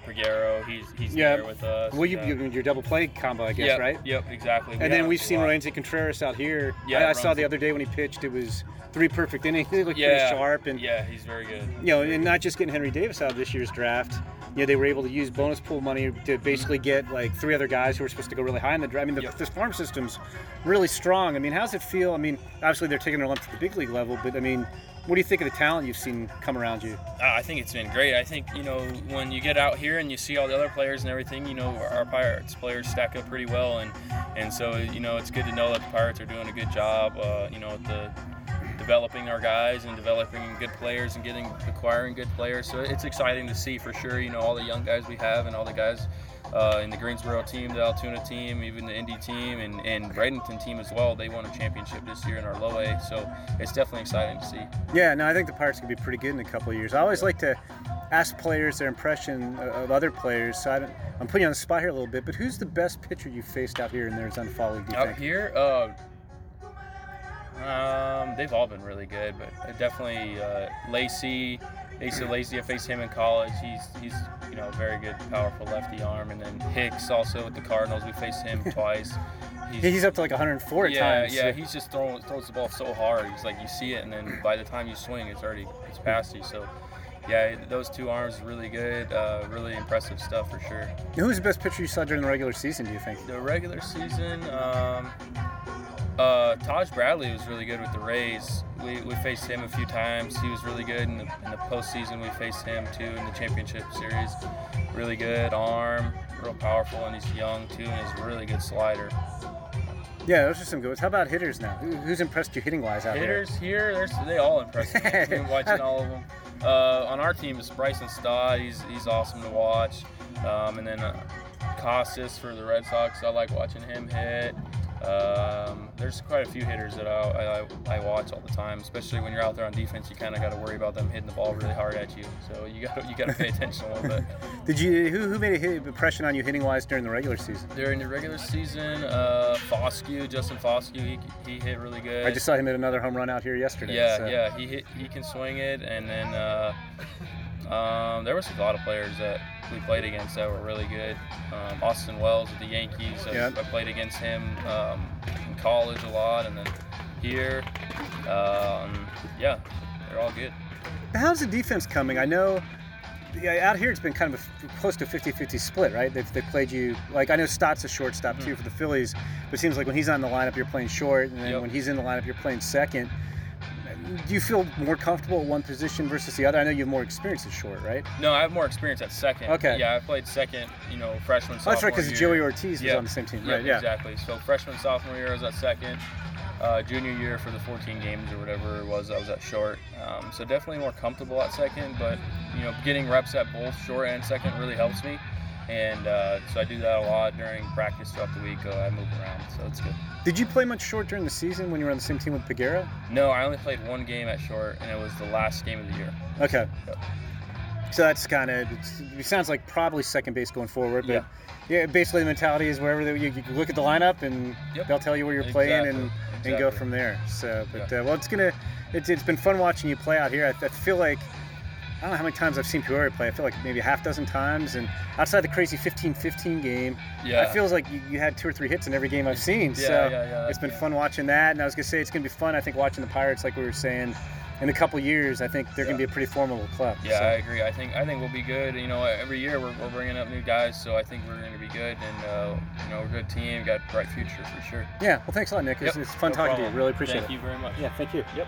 G: he's he's yeah. there with us.
C: Well, you, you, your double play combo, I guess,
G: yep,
C: right?
G: Yep, exactly.
C: And we then we've seen Roansy Contreras out here. Yeah, I, I saw the other day when he pitched, it was three perfect innings. He looked yeah, pretty sharp, and
G: yeah, he's very good.
C: You know, and not just getting Henry Davis out of this year's draft. You know, they were able to use bonus pool money to basically get like three other guys who were supposed to go really high in the draft. I mean, the, yep. this farm system's really strong. I mean, how's it feel? I mean, obviously they're taking their lumps to the big league level, but I mean, what do you think of the talent you've seen come around you?
G: Uh, I think it's been great. I think you know when you get out here and you see all the other players and everything, you know our Pirates players stack up pretty well, and and so you know it's good to know that the Pirates are doing a good job. Uh, you know at the developing our guys and developing good players and getting acquiring good players. So it's exciting to see for sure. You know all the young guys we have and all the guys uh, in the Greensboro team, the Altoona team, even the Indy team, and, and Bradenton team as well. They won a championship this year in our low A, so it's definitely exciting to see.
C: Yeah, no, I think the Pirates could be pretty good in a couple of years. I always like to ask players their impression of other players. So I am putting you on the spot here a little bit, but who's the best pitcher you faced out here in Arizona Fall League?
G: out
C: think?
G: here, uh, um, they've all been really good, but definitely uh, Lacy. Asa Lacy, I faced him in college. He's he's you know very good, powerful lefty arm, and then Hicks also with the Cardinals. We faced him twice.
C: He's, he's up to like 104
G: yeah,
C: times.
G: Yeah, he's just throwing throws the ball so hard. He's like you see it, and then by the time you swing, it's already it's past you. So. Yeah, those two arms really good, uh, really impressive stuff for sure.
C: Who's the best pitcher you saw during the regular season? Do you think?
G: The regular season, um, uh, Taj Bradley was really good with the Rays. we, we faced him a few times. He was really good in the, in the postseason. We faced him too in the championship series. Really good arm, real powerful, and he's young too, and he's a really good slider.
C: Yeah, those are some good ones. How about hitters now? Who, who's impressed you hitting wise out there?
G: Hitters here, they all impress me. I've been watching all of them. Uh, on our team is Bryson Stott. He's, he's awesome to watch. Um, and then uh, Casas for the Red Sox. I like watching him hit. Um, there's quite a few hitters that I, I, I, watch all the time, especially when you're out there on defense. You kind of got to worry about them hitting the ball really hard at you, so you got you got to pay attention a little bit.
C: Did you who, who made a hit impression on you hitting wise during the regular season?
G: During the regular season, uh, Foscue, Justin Foscue, he, he hit really good.
C: I just saw him hit another home run out here yesterday.
G: Yeah, so. yeah, he hit he can swing it, and then uh, um, there was a lot of players that we played against that were really good. Um, Austin Wells with the Yankees, I, I played against him um, in college a lot, and then here, um, yeah, they're all good.
C: How's the defense coming? I know yeah, out here it's been kind of a, close to 50-50 split, right? They've, they played you like I know Stott's a shortstop mm-hmm. too for the Phillies, but it seems like when he's on the lineup you're playing short, and then yep. when he's in the lineup you're playing second do you feel more comfortable at one position versus the other? I know you have more experience at short, right?
G: No, I have more experience at second.
C: Okay.
G: Yeah, I played second, you know, freshman, sophomore
C: That's right, because Joey Ortiz was on the same team, right?
G: Yeah, exactly. So freshman, sophomore year, I was at second. Uh, junior year for the 14 games or whatever it was, I was at short. Um, so definitely more comfortable at second, but you know, getting reps at both short and second really helps me and uh, so I do that a lot during practice throughout the week. Uh, I move around, so it's good.
C: Did you play much short during the season when you were on the same team with Peguero?
G: No, I only played one game at short, and it was the last game of the year.
C: Okay. Yep. So that's kind of it sounds like probably second base going forward, but yeah, yeah basically the mentality is wherever they, you, you, look at the lineup and yep. they'll tell you where you're exactly. playing and, exactly. and go from there. So, but yeah. uh, well, it's gonna it's, it's been fun watching you play out here. I, I feel like I don't know how many times I've seen Peoria play. I feel like maybe a half dozen times. And outside the crazy 15-15 game, yeah. it feels like you, you, had two or three hits in every game I've seen. Yeah, so yeah, yeah, it's been fun watching that. And I was gonna say it's gonna be fun. I think watching the Pirates, like we were saying, in a couple years, I think they're gonna be a pretty formidable club.
G: Yeah, so. I agree. I think I think we'll be good. You know, every year we're, we're bringing up new guys, so I think we're gonna be good. And uh, you know, we're a good team, got a bright future for sure.
C: Yeah. Well, thanks a lot, Nick. Yep. It's, it's fun no talking problem. to you. Really appreciate
G: thank
C: it.
G: Thank you very much.
C: Yeah. Thank you.
G: Yep.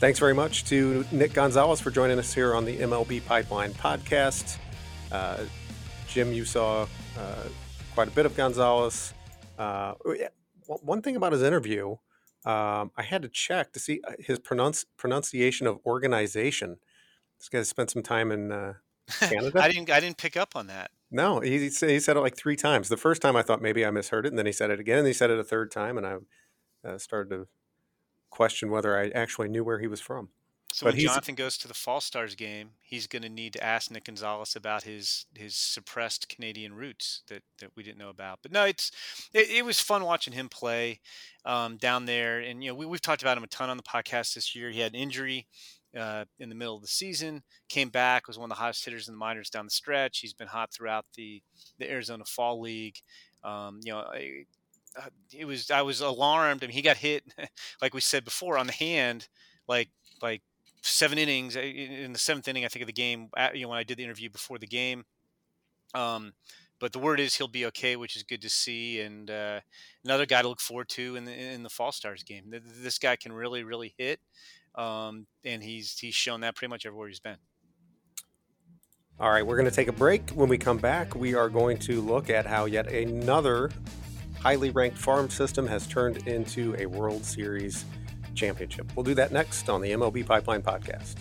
B: Thanks very much to Nick Gonzalez for joining us here on the MLB Pipeline podcast. Uh, Jim, you saw uh, quite a bit of Gonzalez. Uh, one thing about his interview, um, I had to check to see uh, his pronounce, pronunciation of organization. This guy spent some time in uh, Canada.
H: I didn't. I didn't pick up on that.
B: No, he, he said it like three times. The first time I thought maybe I misheard it, and then he said it again, and he said it a third time, and I uh, started to question whether I actually knew where he was from.
H: So but when Jonathan goes to the Fall Stars game, he's going to need to ask Nick Gonzalez about his his suppressed Canadian roots that, that we didn't know about. But no, it's it, it was fun watching him play um, down there, and you know we, we've talked about him a ton on the podcast this year. He had an injury uh, in the middle of the season, came back, was one of the hottest hitters in the minors down the stretch. He's been hot throughout the the Arizona Fall League. Um, you know, uh, it was I was alarmed. I mean, he got hit, like we said before, on the hand, like like seven innings uh, in the seventh inning, I think of the game. You know, when I did the interview before the game. Um, but the word is he'll be okay, which is good to see, and uh, another guy to look forward to in the in the Fall Stars game. This guy can really really hit, um, and he's he's shown that pretty much everywhere he's been.
B: All right, we're going to take a break. When we come back, we are going to look at how yet another highly ranked farm system has turned into a World Series championship. We'll do that next on the MLB Pipeline Podcast.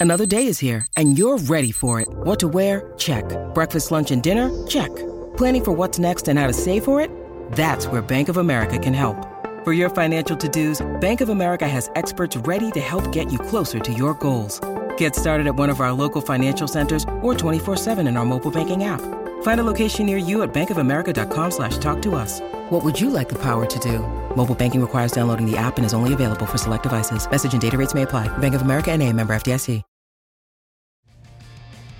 I: Another day is here, and you're ready for it. What to wear? Check. Breakfast, lunch, and dinner? Check. Planning for what's next and how to save for it? That's where Bank of America can help. For your financial to dos, Bank of America has experts ready to help get you closer to your goals. Get started at one of our local financial centers or 24-7 in our mobile banking app. Find a location near you at bankofamerica.com slash talk to us. What would you like the power to do? Mobile banking requires downloading the app and is only available for select devices. Message and data rates may apply. Bank of America and a member FDIC.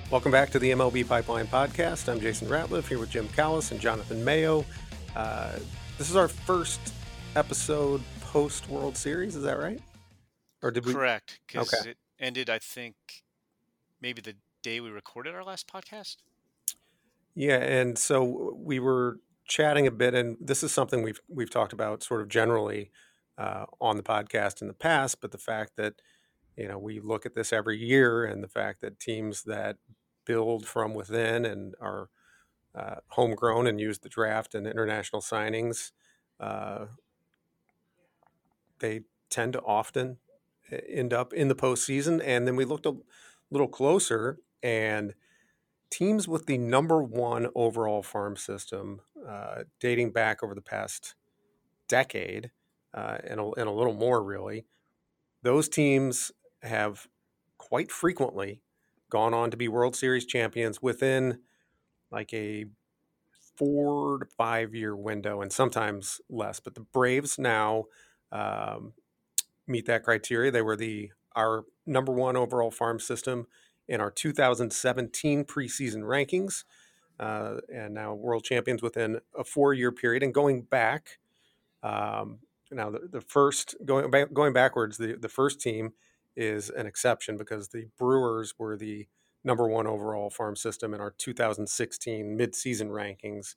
B: Welcome back to the MLB Pipeline Podcast. I'm Jason Ratliff here with Jim Callis and Jonathan Mayo. Uh, this is our first episode post World Series. Is that right?
C: Or did we? Correct. Because okay. it ended, I think, maybe the day we recorded our last podcast.
B: Yeah, and so we were chatting a bit, and this is something we've we've talked about sort of generally uh, on the podcast in the past. But the fact that you know we look at this every year, and the fact that teams that build from within and are uh, homegrown and use the draft and international signings, uh, they tend to often end up in the postseason. And then we looked a little closer, and teams with the number one overall farm system, uh, dating back over the past decade uh, and, a, and a little more, really, those teams have quite frequently gone on to be World Series champions within like a four to five year window and sometimes less. But the Braves now um, meet that criteria. They were the our number one overall farm system in our 2017 preseason rankings, uh, and now world champions within a four-year period. And going back, um, now the, the first going back, going backwards, the the first team is an exception because the Brewers were the number one overall farm system in our 2016 midseason rankings.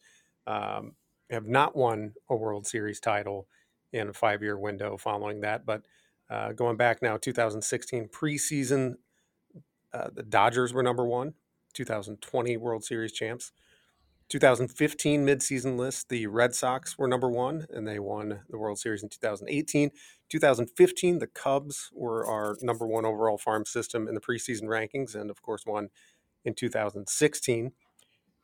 B: Um, have not won a World Series title in a five-year window following that, but uh, going back now, 2016 preseason, uh, the Dodgers were number one. 2020 World Series champs. 2015 midseason list, the Red Sox were number one, and they won the World Series in 2018. 2015, the Cubs were our number one overall farm system in the preseason rankings, and of course, won in 2016.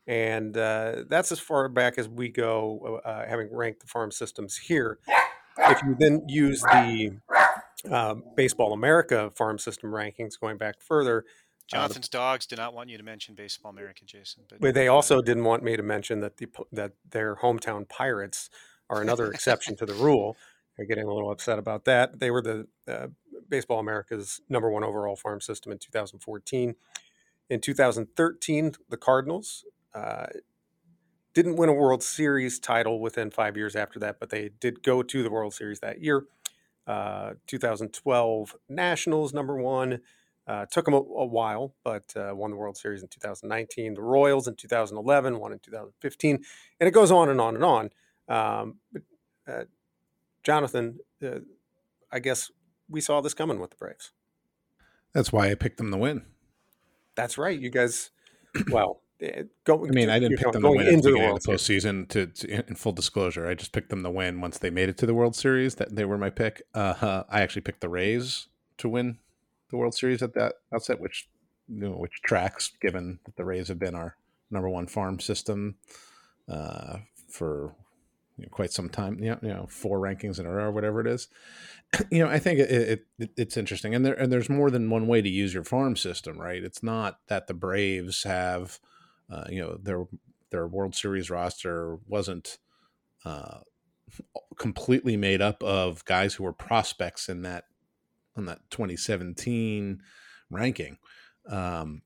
B: And uh, that's as far back as we go, uh, having ranked the farm systems here. If you then use the um, Baseball America farm system rankings going back further.
C: Jonathan's uh, dogs did not want you to mention Baseball America, Jason.
B: But, but they also didn't want me to mention that the that their hometown Pirates are another exception to the rule. They're getting a little upset about that. They were the uh, Baseball America's number one overall farm system in 2014. In 2013, the Cardinals uh, didn't win a World Series title within five years after that, but they did go to the World Series that year. Uh, 2012 Nationals number one. Uh, took them a, a, while, but uh, won the World Series in 2019. The Royals in 2011, won in 2015, and it goes on and on and on. Um, but uh, Jonathan, uh, I guess we saw this coming with the Braves.
D: That's why I picked them to win.
B: That's right. You guys, well,
D: I mean, I didn't pick them to win into the, the, the postseason. To, to, in full disclosure, I just picked them to win once they made it to the World Series. That they were my pick. Uh, I actually picked the Rays to win the World Series at that outset, which you know, which tracks given that the Rays have been our number one farm system uh, for you know, quite some time. You know, you know, four rankings in a row, or whatever it is. you know, I think it, it, it's interesting, and there and there's more than one way to use your farm system, right? It's not that the Braves have uh, you know their their World Series roster wasn't uh, completely made up of guys who were prospects in that on that 2017 ranking. Um,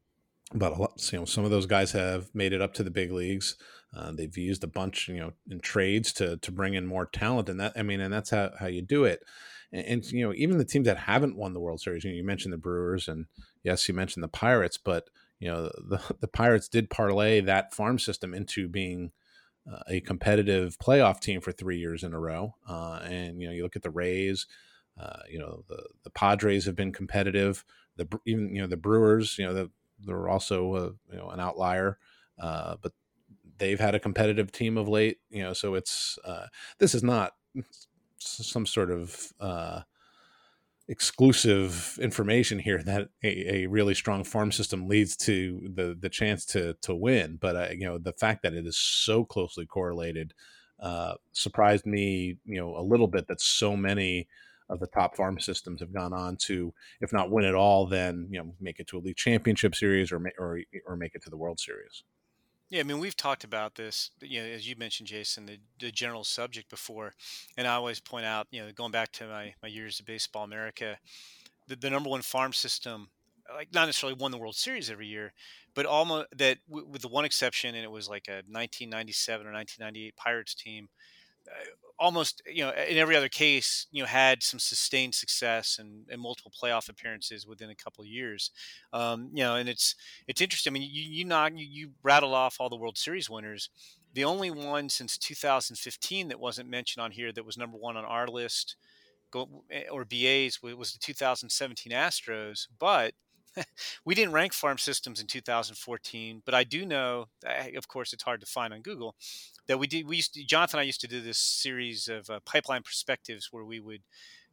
D: but a lot, you know, some of those guys have made it up to the big leagues. Uh, they've used a bunch, you know, in trades to to bring in more talent, and that I mean, and that's how how you do it. And, and you know, even the teams that haven't won the World Series, you, know, you mentioned the Brewers, and yes, you mentioned the Pirates, but you know the the Pirates did parlay that farm system into being uh, a competitive playoff team for three years in a row. Uh, and you know you look at the Rays, uh, you know the the Padres have been competitive. The even you know the Brewers, you know the, they're also a, you know an outlier, uh, but they've had a competitive team of late. You know so it's uh, this is not some sort of uh, exclusive information here that a, a, really strong farm system leads to the the chance to to win. But uh, you know the fact that it is so closely correlated uh, surprised me. You know a little bit that so many of the top farm systems have gone on to, if not win it all, then you know make it to a league championship series or or or make it to the World Series.
C: Yeah, I mean, we've talked about this, you know, as you mentioned, Jason, the, the general subject before. And I always point out, you know, going back to my, my years of Baseball America, the, the number one farm system, like not necessarily won the World Series every year, but almost that, w- with the one exception, and it was like a 1997 or 1998 Pirates team, uh, almost you know in every other case you know had some sustained success and, and multiple playoff appearances within a couple of years. Um, you know and it's it's interesting i mean you you knock you, you rattle off all the world series winners. The only one since 2015 that wasn't mentioned on here that was number one on our list eh, or BA's was the 2017 Astros, but we didn't rank farm systems in 2014. But I do know, of course, it's hard to find on Google that we did. We used to, Jonathan and I used to do this series of uh, pipeline perspectives where we would,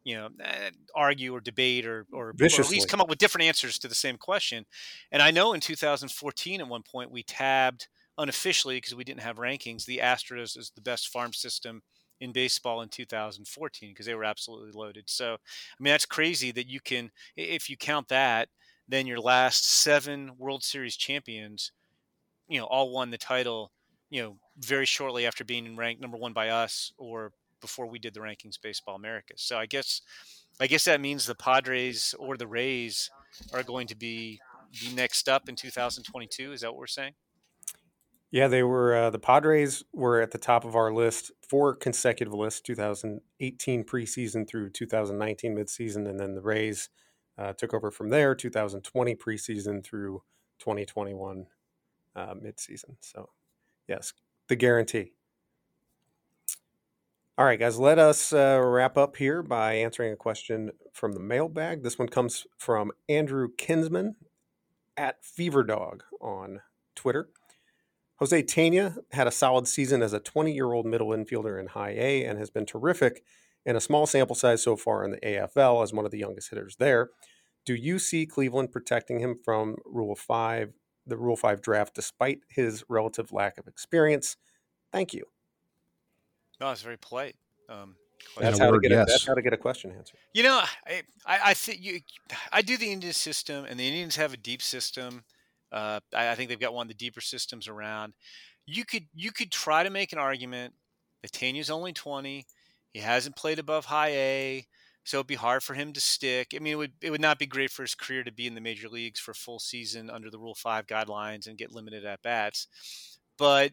C: you know, uh, argue or debate or, or, or at least come up with different answers to the same question. And I know in 2014 at one point we tabbed unofficially because we didn't have rankings the Astros as the best farm system in baseball in 2014 because they were absolutely loaded. So, I mean, that's crazy that you can, if you count that, then your last seven World Series champions, you know, all won the title you know, very shortly after being ranked number one by us or before we did the rankings baseball America. So I guess I guess that means the Padres or the Rays are going to be the next up in 2022. Is that what we're saying?
B: Yeah, they were. Uh, the Padres were at the top of our list, four consecutive lists: 2018 preseason through 2019 midseason, and then the Rays uh, took over from there, 2020 preseason through 2021 uh, midseason. So Yes, the guarantee. All right, guys, let us uh, wrap up here by answering a question from the mailbag. This one comes from Andrew Kinsman at Feverdog on Twitter. Jose Tena had a solid season as a 20 year old middle infielder in high A and has been terrific in a small sample size so far in the AFL as one of the youngest hitters there. Do you see Cleveland protecting him from Rule 5 the Rule 5 draft despite his relative lack of experience? Thank you.
C: No, it's very polite. Um,
B: that's how, word, to get yes. a, that's how to get a question answered.
C: You know, I I, I think you I do the Indian system, and the Indians have a deep system. Uh, I, I, think they've got one of the deeper systems around. You could you could try to make an argument that Tena's only twenty. He hasn't played above high A so it'd be hard for him to stick. I mean, it would it would not be great for his career to be in the major leagues for full season under the Rule Five guidelines and get limited at bats. But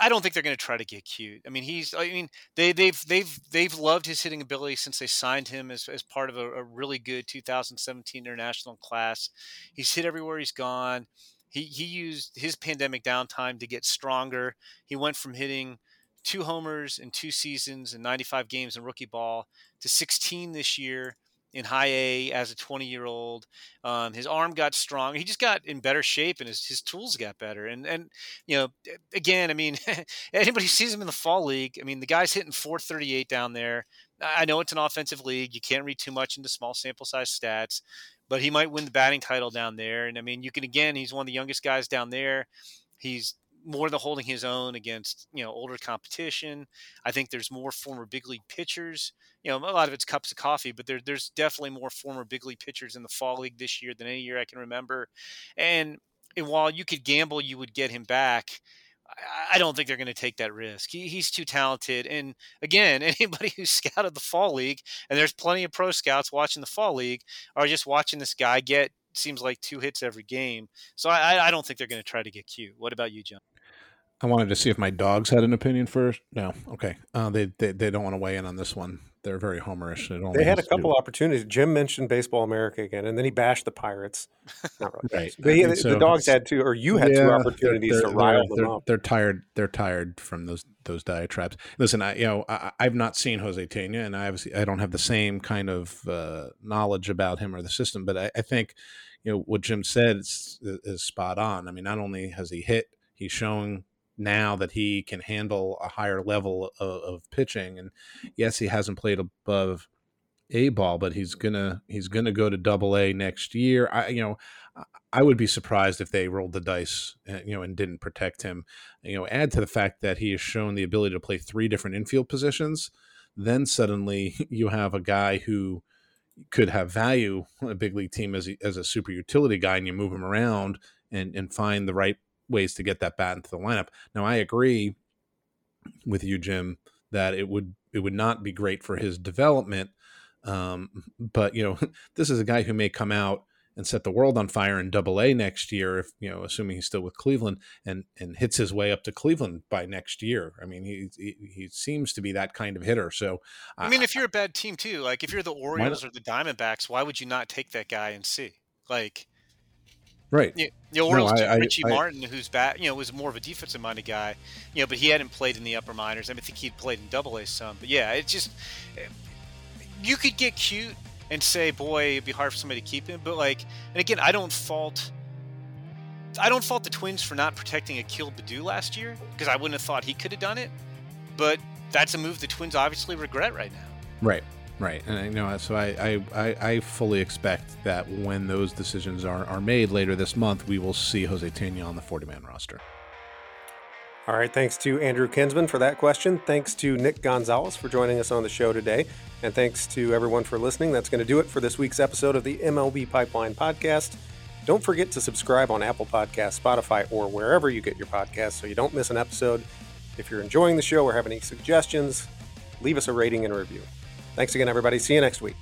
C: I don't think they're going to try to get cute. I mean, he's. I mean, they they've they've they've loved his hitting ability since they signed him as as part of a, a really good 2017 international class. He's hit everywhere he's gone. He he used his pandemic downtime to get stronger. He went from hitting two homers in two seasons and 95 games in rookie ball to 16 this year in high A as a 20 year old. Um, his arm got strong. He just got in better shape and his, his tools got better. And, and, you know, again, I mean, anybody who sees him in the fall league, I mean, the guy's hitting 438 down there. I know it's an offensive league. You can't read too much into small sample size stats, but he might win the batting title down there. And I mean, you can, again, he's one of the youngest guys down there. He's more than holding his own against you know older competition. I think there's more former big league pitchers. You know, a lot of it's cups of coffee, but there, there's definitely more former big league pitchers in the fall league this year than any year I can remember. And, and while you could gamble you would get him back, I don't think they're going to take that risk. He, he's too talented. And again, anybody who's scouted the fall league, and there's plenty of pro scouts watching the fall league, are just watching this guy get seems like two hits every game. So I, I don't think they're going to try to get cute. What about you, John?
D: I wanted to see if my dogs had an opinion first. No, okay. Uh, they, they they don't want to weigh in on this one. They're very homerish.
B: They, they had a couple opportunities. Jim mentioned Baseball America again, and then he bashed the Pirates.
D: Not really.
B: right. But he, so, the dogs had two, or you had yeah, two opportunities to rile
D: them
B: up.
D: They're tired. They're tired from those those diatribes. Listen, I you know I, have not seen Jose Tena, and I obviously I don't have the same kind of uh, knowledge about him or the system. But I, I think you know what Jim said is, is spot on. I mean, not only has he hit, he's showing now that he can handle a higher level of, of pitching. And yes, he hasn't played above a ball, but he's gonna he's gonna go to double A next year. I you know I would be surprised if they rolled the dice, uh, you know, and didn't protect him. You know, add to the fact that he has shown the ability to play three different infield positions. then suddenly you have a guy who could have value on a big league team as as a super utility guy, and you move him around and and find the right ways to get that bat into the lineup. Now, I agree with you, Jim, that it would it would not be great for his development. Um, but you know, this is a guy who may come out and set the world on fire in double A next year, if you know, assuming he's still with Cleveland and and hits his way up to Cleveland by next year. I mean, he he, he seems to be that kind of hitter. So,
C: I mean, if you're a bad team too, like if you're the Orioles or the Diamondbacks, why would you not take that guy and see? Like,
D: right?
C: You, the Orioles no, I, Richie I, Martin, who's back, you know, was more of a defensive minded guy, you know, but he hadn't played in the upper minors. I, mean, I think he'd played in Double A some, but yeah, it's just eh, you could get cute and say, boy, it'd be hard for somebody to keep him. But like, and again, I don't fault. I don't fault the Twins for not protecting Akil Baddoo last year because I wouldn't have thought he could have done it. But that's a move the Twins obviously regret right now.
D: Right, right, and I know so I, I I fully expect that when those decisions are are made later this month, we will see Jose Tena on the forty man roster.
B: All right, thanks to Andrew Kinsman for that question. Thanks to Nick Gonzalez for joining us on the show today. And thanks to everyone for listening. That's going to do it for this week's episode of the MLB Pipeline Podcast. Don't forget to subscribe on Apple Podcasts, Spotify, or wherever you get your podcasts so you don't miss an episode. If you're enjoying the show or have any suggestions, leave us a rating and review. Thanks again, everybody. See you next week.